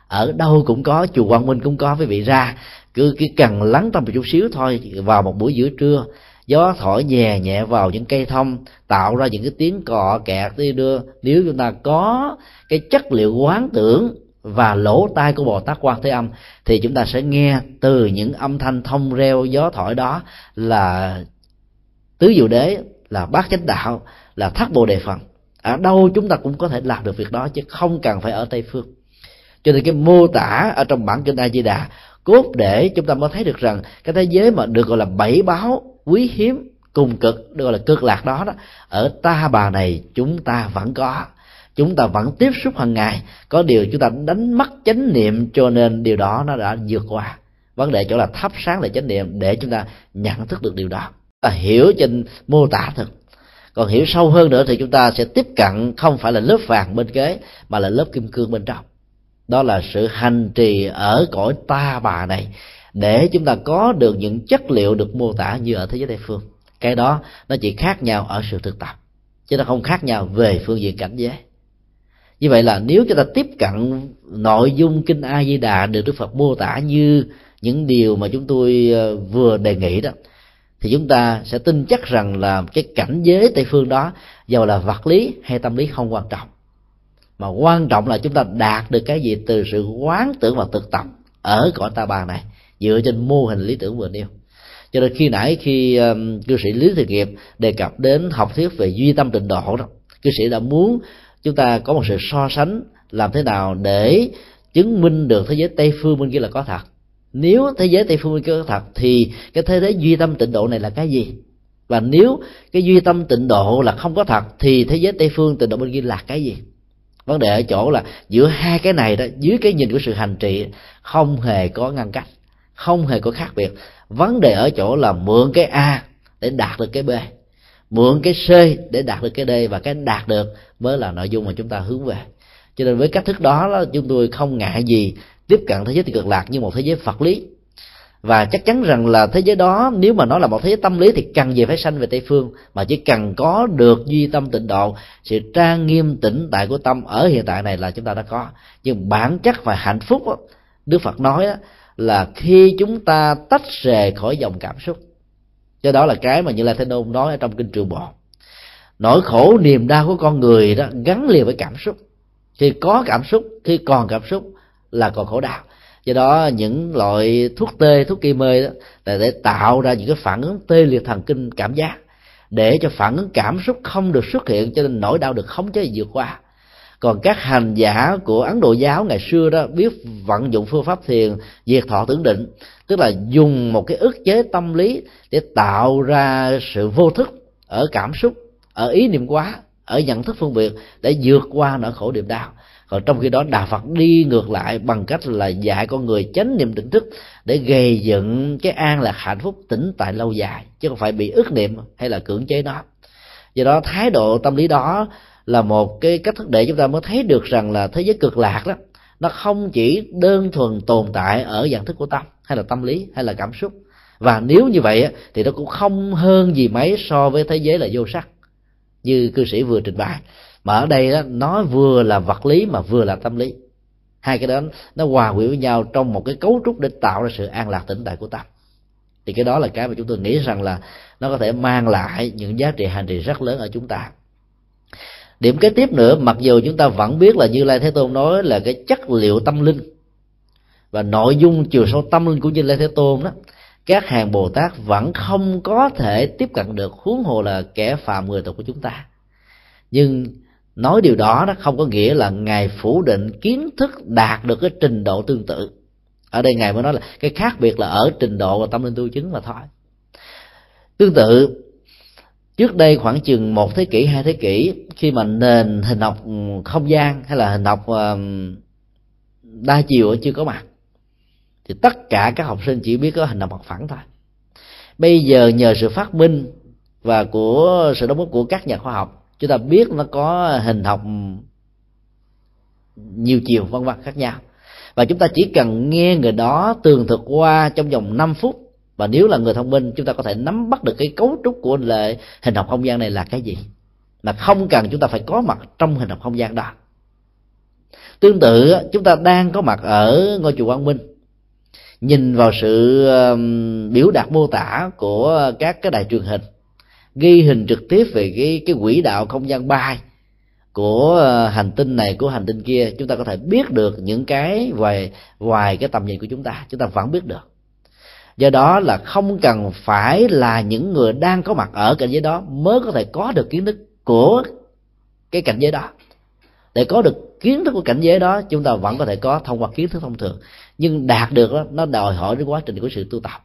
ở đâu cũng có, chùa quang minh cũng có, quý vị ra. Cứ cái cần lắng tâm một chút xíu thôi, vào một buổi giữa trưa gió thổi nhẹ nhẹ vào những cây thông, tạo ra những cái tiếng cọ kẹt. Đi đưa, nếu chúng ta có cái chất liệu quán tưởng và lỗ tai của bồ tát quan thế âm, thì chúng ta sẽ nghe từ những âm thanh thông reo gió thổi đó là tứ diệu đế, là bát chánh đạo, là thất bồ đề phần ở à, đâu chúng ta cũng có thể làm được việc đó, chứ không cần phải ở tây phương. Cho nên cái mô tả ở trong bản kinh a di đà cốt để chúng ta mới thấy được rằng cái thế giới mà được gọi là bảy báo quý hiếm, cùng cực, được gọi là cực lạc đó đó, ở ta bà này chúng ta vẫn có. Chúng ta vẫn tiếp xúc hàng ngày. Có điều chúng ta đánh mất chánh niệm cho nên điều đó nó đã vượt qua. Vấn đề chỗ là thắp sáng lại chánh niệm để chúng ta nhận thức được điều đó. Ta hiểu trên mô tả thực. Còn hiểu sâu hơn nữa thì chúng ta sẽ tiếp cận không phải là lớp vàng bên kế, mà là lớp kim cương bên trong đó là sự hành trì ở cõi ta bà này, để chúng ta có được những chất liệu được mô tả như ở thế giới tây phương. Cái đó, nó chỉ khác nhau ở sự thực tập, chứ nó không khác nhau về phương diện cảnh giới. Như vậy là nếu chúng ta tiếp cận nội dung kinh a di đà được đức phật mô tả như những điều mà chúng tôi ờ, vừa đề nghị đó, thì chúng ta sẽ tin chắc rằng là cái cảnh giới tây phương đó giàu là vật lý hay tâm lý không quan trọng mà quan trọng là chúng ta đạt được cái gì từ sự quán tưởng và thực tập ở cõi ta bà này dựa trên mô hình lý tưởng vừa nêu. Cho nên khi nãy khi um, cư sĩ lý thực nghiệp đề cập đến học thuyết về duy tâm tịnh độ đó cư sĩ đã muốn chúng ta có một sự so sánh làm thế nào để chứng minh được thế giới tây phương bên kia là có thật. Nếu thế giới tây phương bên kia có thật thì cái thế giới duy tâm tịnh độ này là cái gì? Và nếu cái duy tâm tịnh độ là không có thật thì thế giới tây phương tịnh độ bên kia là cái gì? Vấn đề ở chỗ là giữa hai cái này đó dưới cái nhìn của sự hành trì không hề có ngăn cách không hề có khác biệt. Vấn đề ở chỗ là mượn cái a để đạt được cái b mượn cái c để đạt được cái d và cái đạt được mới là nội dung mà chúng ta hướng về. Cho nên với cách thức đó, đó chúng tôi không ngại gì tiếp cận thế giới cực lạc như một thế giới phật lý và chắc chắn rằng là thế giới đó nếu mà nó là một thế giới tâm lý thì cần gì phải sanh về tây phương mà chỉ cần có được duy tâm tịnh độ sự trang nghiêm tĩnh tại của tâm ở hiện tại này là chúng ta đã có. Nhưng bản chất và hạnh phúc đó, đức phật nói đó, là khi chúng ta tách rời khỏi dòng cảm xúc. Cho đó là cái mà như là thế nôn nói ở trong kinh trường bộ nỗi khổ niềm đau của con người đó gắn liền với cảm xúc. Khi có cảm xúc khi còn cảm xúc là còn khổ đau do đó, những loại thuốc tê, thuốc kỳ mê đó, là để tạo ra những cái phản ứng tê liệt thần kinh cảm giác, để cho phản ứng cảm xúc không được xuất hiện cho nên nỗi đau được khống chế vượt qua. Còn các hành giả của ấn độ giáo ngày xưa đó biết vận dụng phương pháp thiền, diệt thọ tưởng định, tức là dùng một cái ức chế tâm lý để tạo ra sự vô thức ở cảm xúc, ở ý niệm quá ở nhận thức phân biệt để vượt qua nỗi khổ niềm đau còn trong khi đó đạo phật đi ngược lại bằng cách là dạy con người chánh niệm tỉnh thức để gây dựng cái an lạc hạnh phúc tỉnh tại lâu dài, chứ không phải bị ức niệm hay là cưỡng chế nó. Do đó, thái độ tâm lý đó là một cái cách thức để chúng ta mới thấy được rằng là thế giới cực lạc đó, nó không chỉ đơn thuần tồn tại ở dạng thức của tâm, hay là tâm lý, hay là cảm xúc. Và nếu như vậy thì nó cũng không hơn gì mấy so với thế giới là vô sắc, như cư sĩ vừa trình bày mà ở đây đó, nó vừa là vật lý mà vừa là tâm lý. Hai cái đó nó hòa quyện với nhau trong một cái cấu trúc để tạo ra sự an lạc tĩnh tại của tâm thì cái đó là cái mà chúng tôi nghĩ rằng là nó có thể mang lại những giá trị hành trì rất lớn ở chúng ta. Điểm kế tiếp nữa mặc dù chúng ta vẫn biết là như lai thế tôn nói là cái chất liệu tâm linh và nội dung chiều sâu tâm linh của như lai thế tôn đó các hàng bồ tát vẫn không có thể tiếp cận được huống hồ là kẻ phạm người tục của chúng ta. Nhưng nói điều đó nó không có nghĩa là ngài phủ định kiến thức đạt được cái trình độ tương tự. Ở đây ngài mới nói là cái khác biệt là ở trình độ và tâm linh tu chứng mà thôi. Tương tự, trước đây khoảng chừng một thế kỷ, hai thế kỷ, khi mà nền hình học không gian hay là hình học um, đa chiều chưa có mặt, thì tất cả các học sinh chỉ biết có hình học mặt phẳng thôi. Bây giờ nhờ sự phát minh và của sự đóng góp của các nhà khoa học chúng ta biết nó có hình học nhiều chiều, vân vân, khác nhau. Và chúng ta chỉ cần nghe người đó tường thuật qua trong vòng 5 phút. Và nếu là người thông minh, chúng ta có thể nắm bắt được cái cấu trúc của lệ hình học không gian này là cái gì. Mà không cần chúng ta phải có mặt trong hình học không gian đó. Tương tự, chúng ta đang có mặt ở ngôi chùa quang minh. Nhìn vào sự biểu đạt mô tả của các cái đài truyền hình ghi hình trực tiếp về cái cái quỹ đạo không gian bay của ờ, hành tinh này, của hành tinh kia. Chúng ta có thể biết được những cái ngoài ngoài cái tầm nhìn của chúng ta. Chúng ta vẫn biết được. Do đó là không cần phải là những người đang có mặt ở cảnh giới đó mới có thể có được kiến thức của cái cảnh giới đó. Để có được kiến thức của cảnh giới đó, chúng ta vẫn có thể có thông qua kiến thức thông thường. Nhưng đạt được đó, nó đòi hỏi cái quá trình của sự tu tập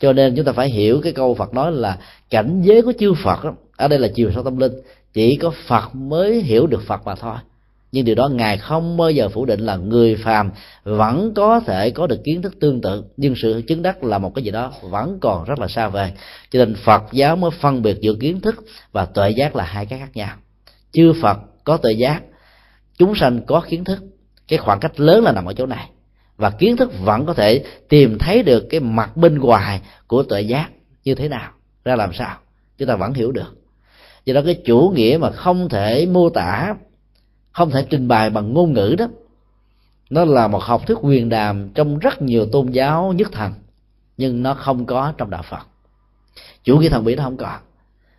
cho nên chúng ta phải hiểu cái câu Phật nói là cảnh giới của chư Phật đó, ở đây là chiều sâu tâm linh. Chỉ có phật mới hiểu được phật mà thôi. Nhưng điều đó ngài không bao giờ phủ định là người phàm vẫn có thể có được kiến thức tương tự. Nhưng sự chứng đắc là một cái gì đó vẫn còn rất là xa vời. Cho nên phật giáo mới phân biệt giữa kiến thức và tuệ giác là hai cái khác nhau. Chư phật có tuệ giác chúng sanh có kiến thức. Cái khoảng cách lớn là nằm ở chỗ này và kiến thức vẫn có thể tìm thấy được cái mặt bên ngoài của tuệ giác như thế nào, ra làm sao, chúng ta vẫn hiểu được. Do đó cái chủ nghĩa mà không thể mô tả, không thể trình bày bằng ngôn ngữ đó, nó là một học thuyết quyền đàm trong rất nhiều tôn giáo nhất thần nhưng nó không có trong đạo phật. Chủ nghĩa thần bí nó không có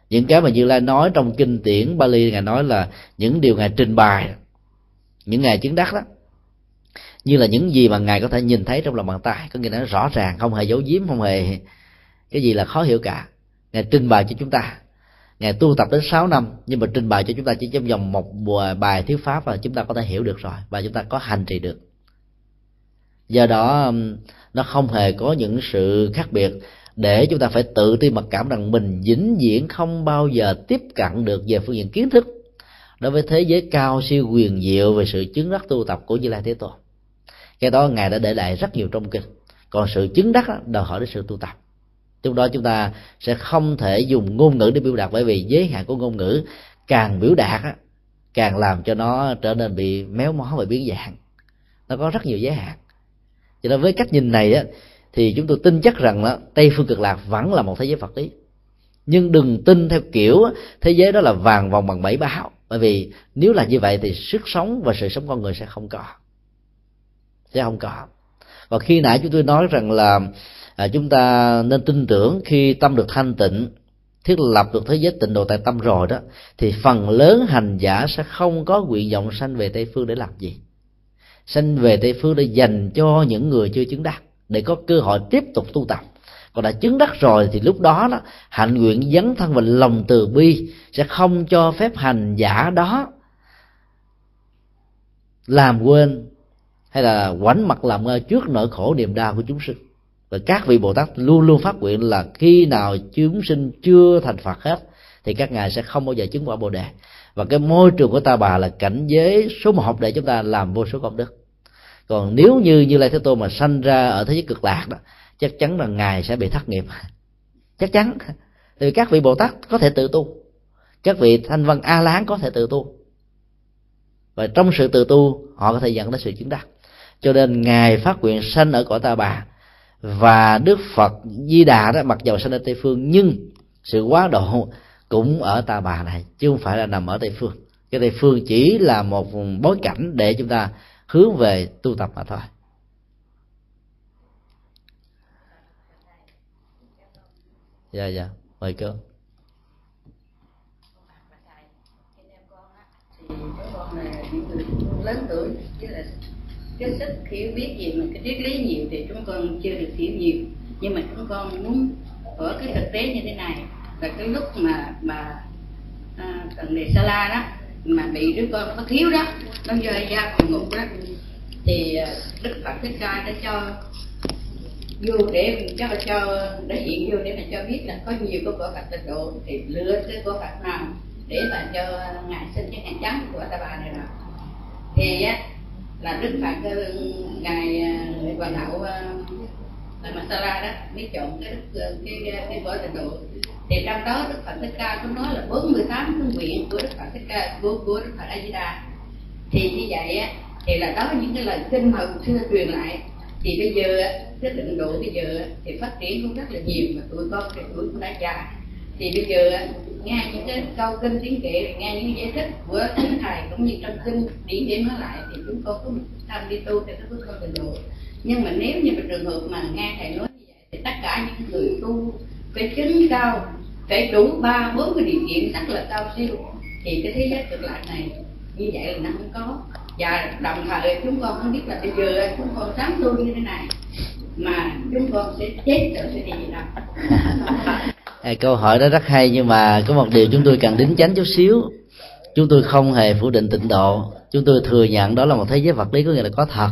những cái mà như lai nói trong kinh điển bali, ngài nói là những điều ngài trình bày, những ngài chứng đắc đó như là những gì mà ngài có thể nhìn thấy trong lòng bàn tay. Có nghĩa là rõ ràng, không hề giấu giếm, không hề cái gì là khó hiểu cả. Ngài trình bày cho chúng ta. Ngài tu tập đến 6 năm, nhưng mà trình bày cho chúng ta chỉ trong vòng một bài thuyết pháp là chúng ta có thể hiểu được rồi, và chúng ta có hành trì được. Do đó um, nó không hề có những sự khác biệt. Để chúng ta phải tự ti mặc cảm rằng mình vĩnh viễn không bao giờ tiếp cận được về phương diện kiến thức đối với thế giới cao siêu quyền diệu về sự chứng đắc tu tập của như lai thế tôn cái đó ngài đã để lại rất nhiều trong kinh. Còn sự chứng đắc đó, đòi hỏi đến sự tu tập. Trong đó chúng ta sẽ không thể dùng ngôn ngữ để biểu đạt bởi vì giới hạn của ngôn ngữ càng biểu đạt á, càng làm cho nó trở nên bị méo mó và biến dạng. Nó có rất nhiều giới hạn. Cho nên với cách nhìn này á, thì chúng tôi tin chắc rằng đó, tây phương cực lạc vẫn là một thế giới phật lý nhưng đừng tin theo kiểu thế giới đó là vàng vòng bằng bảy báo. Bởi vì nếu là như vậy thì sức sống và sự sống con người sẽ không có sẽ không có. Và khi nãy chúng tôi nói rằng là à, chúng ta nên tin tưởng khi tâm được thanh tịnh thiết lập được thế giới tịnh độ tại tâm rồi đó thì phần lớn hành giả sẽ không có nguyện vọng sanh về tây phương để làm gì. Sanh về tây phương để dành cho những người chưa chứng đắc để có cơ hội tiếp tục tu tập. Còn đã chứng đắc rồi thì lúc đó đó hạnh nguyện dấn thân và lòng từ bi sẽ không cho phép hành giả đó làm quên hay là quánh mặt làm ngơ trước nỗi khổ niềm đau của chúng sinh. Và các vị bồ tát luôn luôn phát nguyện là khi nào chúng sinh chưa thành phật hết, thì các ngài sẽ không bao giờ chứng quả bồ đề. Và cái môi trường của ta bà là cảnh giới số một để chúng ta làm vô số công đức. Còn nếu như như lai thế tôn mà sanh ra ở thế giới cực lạc đó, chắc chắn là ngài sẽ bị thất nghiệp. Chắc chắn. Vì các vị bồ tát có thể tự tu. Các vị thanh văn a lán có thể tự tu. Và trong sự tự tu, họ có thể dẫn đến sự chứng đắc cho nên ngài phát nguyện sanh ở cõi ta bà. Và đức phật di đà đó mặc dầu sanh ở tây phương, nhưng sự quá độ cũng ở ta bà này, chứ không phải là nằm ở tây phương. Cái tây phương chỉ là một bối cảnh để chúng ta hướng về tu tập mà thôi. Dạ dạ. Mời cô. Lớn tuổi, với là cái sức hiểu biết gì mà cái triết lý nhiều thì chúng con chưa được hiểu nhiều. Nhưng mà chúng con muốn ở cái thực tế như thế này. Là cái lúc mà mà à, cần đề sa la đó mà bị đứa con có thiếu đó nó rơi ra còn ngục đó thì à, đức phật thích ca đã cho vô để cho cho để hiện vô để mà cho biết là có nhiều cái quả phật tịnh độ thì lựa cái quả phật nào để mà cho à, ngài sinh cái ngài trắng của ta bà này rồi. Thì á là đức phật ờ, ngài bà đạo là ờ, ờ masala đó mới chọn cái đức ờ, cái cái vở tịnh độ. Thì trong đó đức phật thích ca cũng nói là 48 phương nguyện của đức phật thích ca của của đức phật a di đà. Thì như vậy á thì là đó những cái lời kinh mà xưa truyền lại thì bây giờ cái tịnh độ bây giờ thì phát triển cũng rất là nhiều mà tụi con thì tuổi cũng đã già. Thì bây giờ nghe những cái câu kinh tiếng kệ nghe những giải thích của chính thầy cũng như trong kinh điển điểm nói lại thì chúng con cũng tham đi tu theo cái bước con tịnh độ nhưng mà nếu như mà trường hợp mà nghe thầy nói như vậy thì tất cả những người tu phải chứng cao, phải đủ ba, bốn cái điều kiện rất là cao siêu thì cái thế giới cực lạc này như vậy là nó không có. Và đồng thời chúng con không biết là bây giờ chúng con sáng tu như thế này mà chúng con sẽ chết rồi sẽ đi gì câu hỏi đó rất hay nhưng mà có một điều chúng tôi cần đính chánh chút xíu. Chúng tôi không hề phủ định tịnh độ. Chúng tôi thừa nhận đó là một thế giới vật lý có nghĩa là có thật.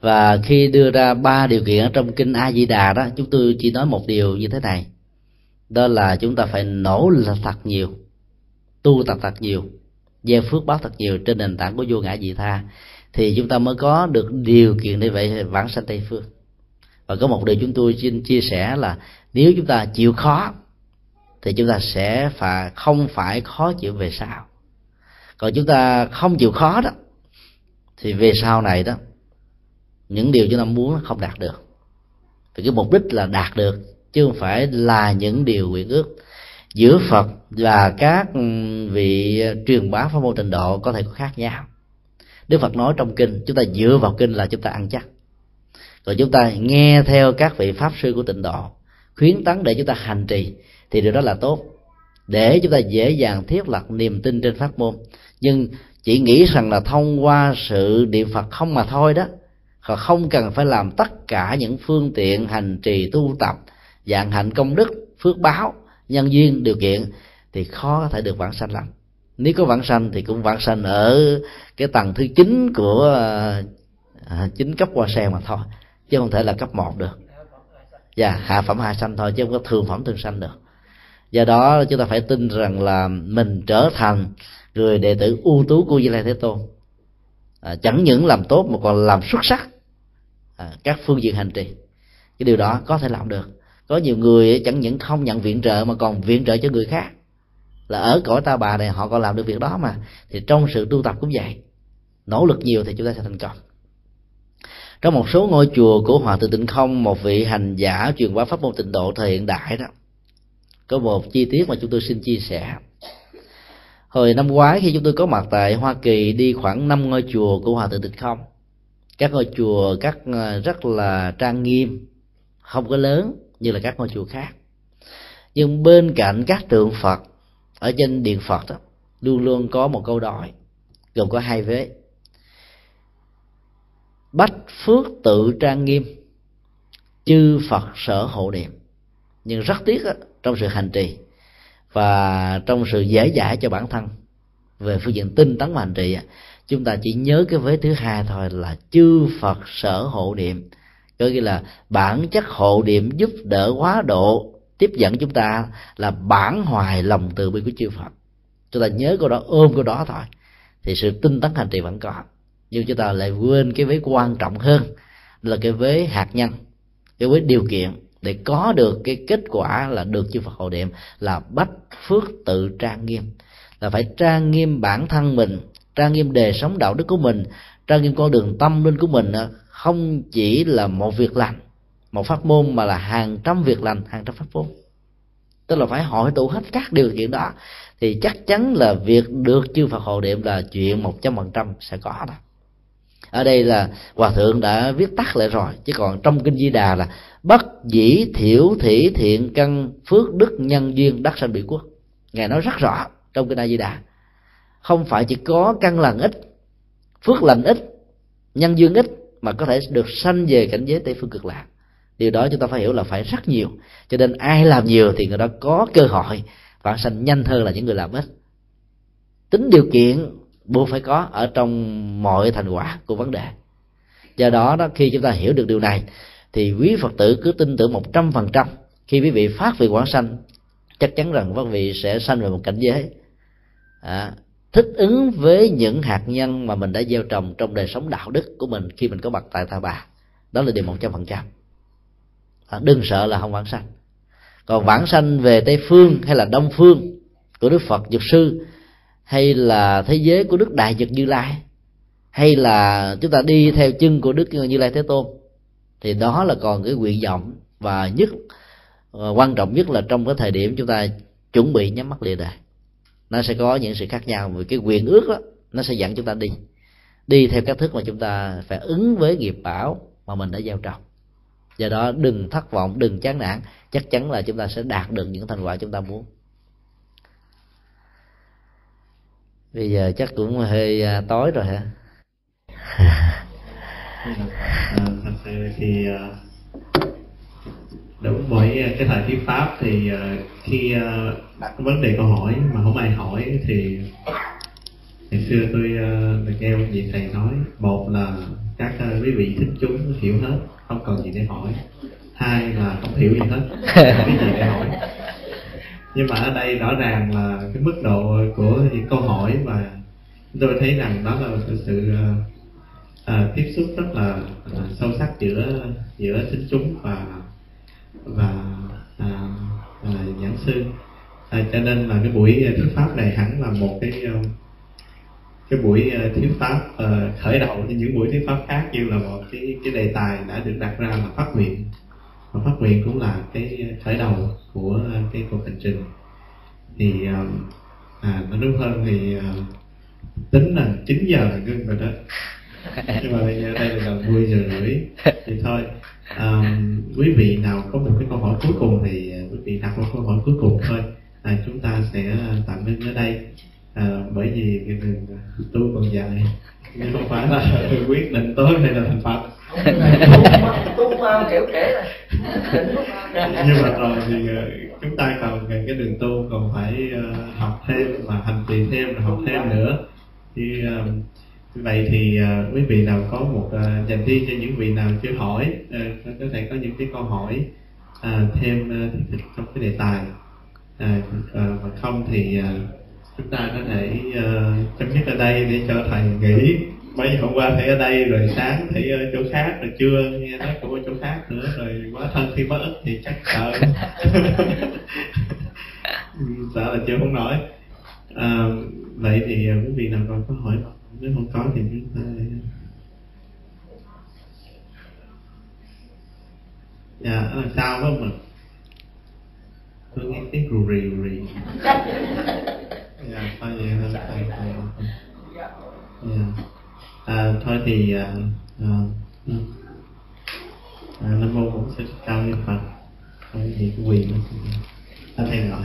Và khi đưa ra ba điều kiện ở trong kinh a di đà đó, chúng tôi chỉ nói một điều như thế này. Đó là chúng ta phải nỗ lực thật nhiều, tu tập thật nhiều, gieo phước báo thật nhiều trên nền tảng của vô ngã dị tha. Thì chúng ta mới có được điều kiện để vậy vãng sanh tây phương. Và có một điều chúng tôi xin chia sẻ là nếu chúng ta chịu khó, thì chúng ta sẽ phải, không phải khó chịu về sau. Còn chúng ta không chịu khó đó, thì về sau này đó, những điều chúng ta muốn không đạt được. Thì cái mục đích là đạt được, chứ không phải là những điều nguyện ước. Giữa phật và các ừ, vị truyền bá pháp môn trình độ có thể có khác nhau. Đức phật nói trong kinh, chúng ta dựa vào kinh là chúng ta ăn chắc. Rồi chúng ta nghe theo các vị pháp sư của tịnh độ khuyến tấn để chúng ta hành trì thì điều đó là tốt. Để chúng ta dễ dàng thiết lập niềm tin trên pháp môn. Nhưng chỉ nghĩ rằng là thông qua sự niệm phật không mà thôi đó họ không cần phải làm tất cả những phương tiện hành trì tu tập dạng hạnh công đức phước báo nhân duyên điều kiện thì khó có thể được vãng sanh lắm. Nếu có vãng sanh thì cũng vãng sanh ở cái tầng thứ chín của à, chính cấp hoa sen mà thôi chứ không thể là cấp một được và hạ phẩm hạ sanh thôi chứ không có thường phẩm thường sanh được. Do đó chúng ta phải tin rằng là mình trở thành người đệ tử ưu tú của Di Lai Thế Tôn. À, chẳng những làm tốt mà còn làm xuất sắc à, các phương diện hành trì. Cái điều đó có thể làm được. Có nhiều người chẳng những không nhận viện trợ mà còn viện trợ cho người khác. Là ở cõi ta bà này họ còn làm được việc đó mà. Thì trong sự tu tập cũng vậy. Nỗ lực nhiều thì chúng ta sẽ thành công trong một số ngôi chùa của hòa thượng tịnh không, một vị hành giả truyền bá pháp môn tịnh độ thời hiện đại đó. Có một chi tiết mà chúng tôi xin chia sẻ. Hồi năm ngoái khi chúng tôi có mặt tại hoa kỳ đi khoảng năm ngôi chùa của hòa thượng tịnh không. Các ngôi chùa các ờ, rất là trang nghiêm, không có lớn như là các ngôi chùa khác. Nhưng bên cạnh các tượng phật, ở trên điện phật đó, luôn luôn có một câu đòi, gồm có hai vế bách phước tự trang nghiêm. Chư phật sở hộ niệm. Nhưng rất tiếc đó, trong sự hành trì và trong sự dễ dãi cho bản thân về phương diện tinh tấn và hành trì chúng ta chỉ nhớ cái vế thứ hai thôi là chư phật sở hộ niệm. Có nghĩa là bản chất hộ niệm giúp đỡ quá độ tiếp dẫn chúng ta là bản hoài lòng từ bi của chư phật. Chúng ta nhớ câu đó ôm câu đó thôi. Thì sự tinh tấn hành trì vẫn còn nhưng chúng ta lại quên cái vế quan trọng hơn là cái vế hạt nhân, cái vế điều kiện để có được cái kết quả là được chư Phật hộ niệm là bách phước tự trang nghiêm. Là phải trang nghiêm bản thân mình, trang nghiêm đề sống đạo đức của mình, trang nghiêm con đường tâm linh của mình ờ, không chỉ là một việc lành, một pháp môn mà là hàng trăm việc lành, hàng trăm pháp môn. Tức là phải hội tụ hết các điều kiện đó, thì chắc chắn là việc được chư Phật hộ niệm là chuyện một trăm phần trăm sẽ có đó ở đây là hòa thượng đã viết tắt lại rồi. Chứ còn trong kinh di đà là bất dĩ thiểu thị thiện căn phước đức nhân duyên đắc sanh bị quốc. Ngài nói rất rõ trong kinh a di đà. Không phải chỉ có căn lành ít, phước lành ít, nhân duyên ít mà có thể được sanh về cảnh giới tây phương cực lạc. Điều đó chúng ta phải hiểu là phải rất nhiều. Cho nên ai làm nhiều thì người đó có cơ hội vãng sanh nhanh hơn là những người làm ít. Tính điều kiện buộc phải có ở trong mọi thành quả của vấn đề. Do đó đó khi chúng ta hiểu được điều này thì quý phật tử cứ tin tưởng một trăm phần trăm. Khi quý vị phát về quảng sanh chắc chắn rằng quý vị sẽ sanh về một cảnh giới à, thích ứng với những hạt nhân mà mình đã gieo trồng trong đời sống đạo đức của mình khi mình có mặt tại ta bà. Đó là điều một trăm phần trăm. À, đừng sợ là không vãng sanh. Còn vãng sanh về tây phương hay là đông phương của đức phật dược sư hay là thế giới của đức đại nhật như lai, hay là chúng ta đi theo chân của đức như lai thế tôn, thì đó là còn cái nguyện vọng và nhất và quan trọng nhất là trong cái thời điểm chúng ta chuẩn bị nhắm mắt lìa đời nó sẽ có những sự khác nhau về cái quyền ước đó nó sẽ dẫn chúng ta đi đi theo cách thức mà chúng ta phải ứng với nghiệp bảo mà mình đã gieo trồng do đó đừng thất vọng, đừng chán nản, chắc chắn là chúng ta sẽ đạt được những thành quả chúng ta muốn. Bây giờ chắc cũng hơi à, tối rồi hả? À, thật sự thì đúng với cái thời thuyết pháp thì à, khi à, đặt vấn đề câu hỏi mà không ai hỏi thì ngày xưa tôi được nghe ông vị thầy nói một là các quý vị thích chúng hiểu hết không cần gì để hỏi. Hai là không hiểu gì hết không biết gì để hỏi nhưng mà ở đây rõ ràng là cái mức độ của những câu hỏi và tôi thấy rằng đó là sự, sự à, tiếp xúc rất là à, sâu sắc giữa giữa sinh chúng và và à, à, giảng sư. À, cho nên là cái buổi thuyết pháp này hẳn là một cái cái buổi thuyết pháp uh, khởi đầu như những buổi thuyết pháp khác như là một cái cái đề tài đã được đặt ra là phát nguyện và phát nguyện cũng là cái khởi đầu của cái cuộc hành trình. Thì um, à nói đúng hơn thì à, tính là 9 giờ là ngưng rồi đó. Nhưng mà bây giờ đây là vui 10 giờ rưỡi. Thì thôi à, quý vị nào có một cái câu hỏi cuối cùng thì à, quý vị đặt một câu hỏi cuối cùng thôi. À, chúng ta sẽ tạm ngưng ở đây. À, bởi vì cái đường à, tu còn dài. Nhưng không phải là quyết định tối hay là thành phật tu mà kiểu kể nhưng mà rồi thì ờ, chúng ta còn cái đường tu còn phải ờ, học thêm và hành trì thêm và học thêm nữa. Thì vậy thì uh, quý vị nào có một uh, dành riêng cho những vị nào chưa hỏi uh, có thể có những cái câu hỏi uh, thêm uh, trong cái đề tài. Uh, và không thì chúng ta có thể chấm dứt ở đây để cho thầy nghỉ mấy giờ hôm qua thấy ở đây rồi sáng thấy ở chỗ khác rồi trưa nghe nói cũng ở chỗ khác nữa rồi quá thân khi mất ức thì chắc sợ. Sợ là chưa không nổi. À, vậy thì quý vị nào còn có hỏi nếu không có thì chúng ta dạ ở sao đó mà? Tôi nghe tiếng rù rì rù rì. Dạ thôi vậy thôi thầy dạ à, thôi thì à, à, à, nam mô bổn sư cao như phật. Thôi thì quyền nó thầy gọi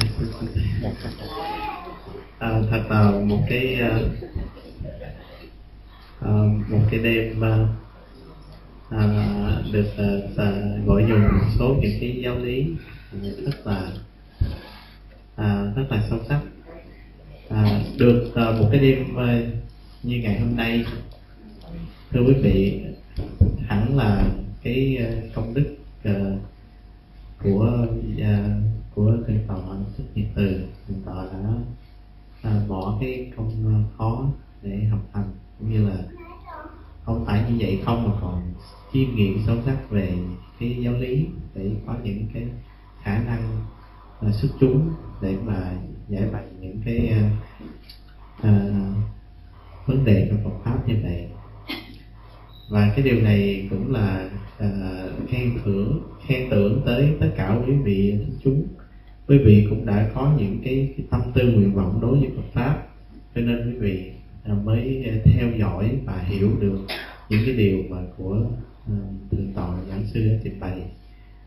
à, thật là một cái uh, à, một cái đêm à, à, được à, gọi dùng một số những cái giáo lý rất là à, rất là sâu sắc. À, được à, một cái đêm à, như ngày hôm nay thưa quý vị hẳn là cái ờ, công đức ờ, của ờ, của thầy tọa thích nhật từ thầy tọa đã bỏ cái công khó để học hành cũng như là không phải như vậy không mà còn chiêm nghiệm sâu sắc về cái giáo lý để có những cái khả năng uh, xuất chúng để mà giải bày những cái uh, uh, vấn đề trong Phật pháp như vậy và cái điều này cũng là uh, khen thưởng khen tưởng tới tất cả quý vị chúng. Quý vị cũng đã có những cái, cái tâm tư nguyện vọng đối với Phật pháp. Cho nên quý vị à, mới à, theo dõi và hiểu được những cái điều mà của uh, thượng tọa giảng sư đã trình bày.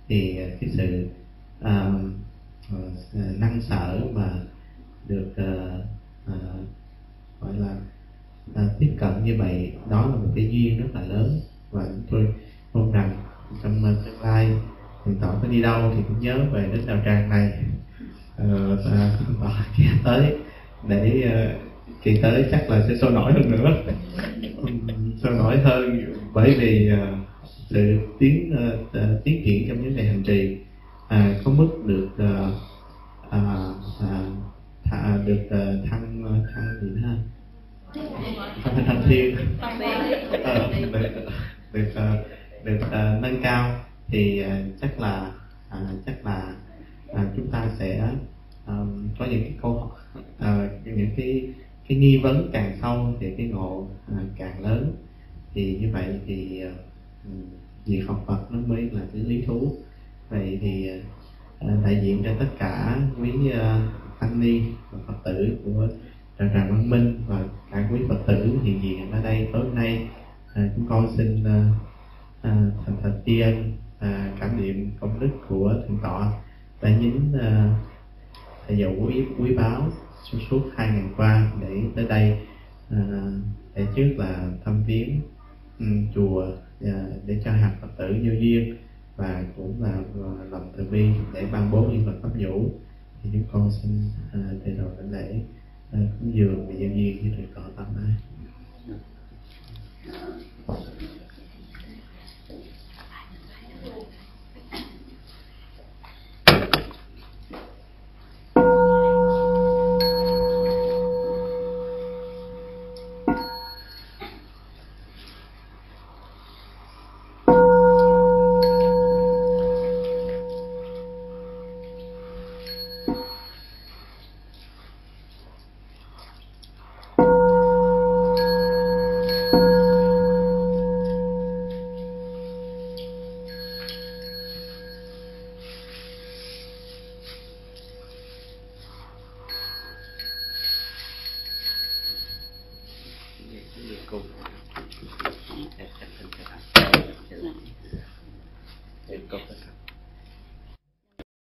Thì cái sự uh, uh, năng sở mà được uh, uh, gọi là à, tiếp cận như vậy đó là một cái duyên rất là lớn. Và tôi mong rằng trong ờ, tương lai thì tỏ có đi đâu thì cũng nhớ về đến đạo tràng này. Uh, và tới để uh, kỳ tới chắc là sẽ sôi nổi hơn nữa. Sôi nổi hơn bởi vì uh, sự tiến uh, tiến triển trong những ngày hành trì à, có mức được à, à, uh, được thăng thăng gì nữa thăng thiên uh, được được uh, được uh, nâng cao thì uh, chắc là chắc là chúng ta sẽ um, có những cái câu uh, những cái cái nghi vấn càng sâu thì cái ngộ à, càng lớn. Thì như vậy thì à, việc học Phật nó mới là cái lý thú. Vậy thì à, đại diện cho tất cả quý à, tăng ni và phật tử của tràng tràng văn minh và cả quý phật tử hiện diện ở đây tối nay. À, chúng con xin à, à, thành thật tri ân à, cảm niệm công đức của thượng tọa. Đã nhín à, thầy dầu quý quý báo suốt suốt hai ngày qua để tới đây à, để trước là thăm viếng um, chùa à, để cho hạt phật tử vô duyên và cũng là à, lòng từ bi để ban bố những vật pháp nhũ thì chúng con xin à, thầy đầu lễ cúng dường và dân duyên với thầy cỏ tâm ai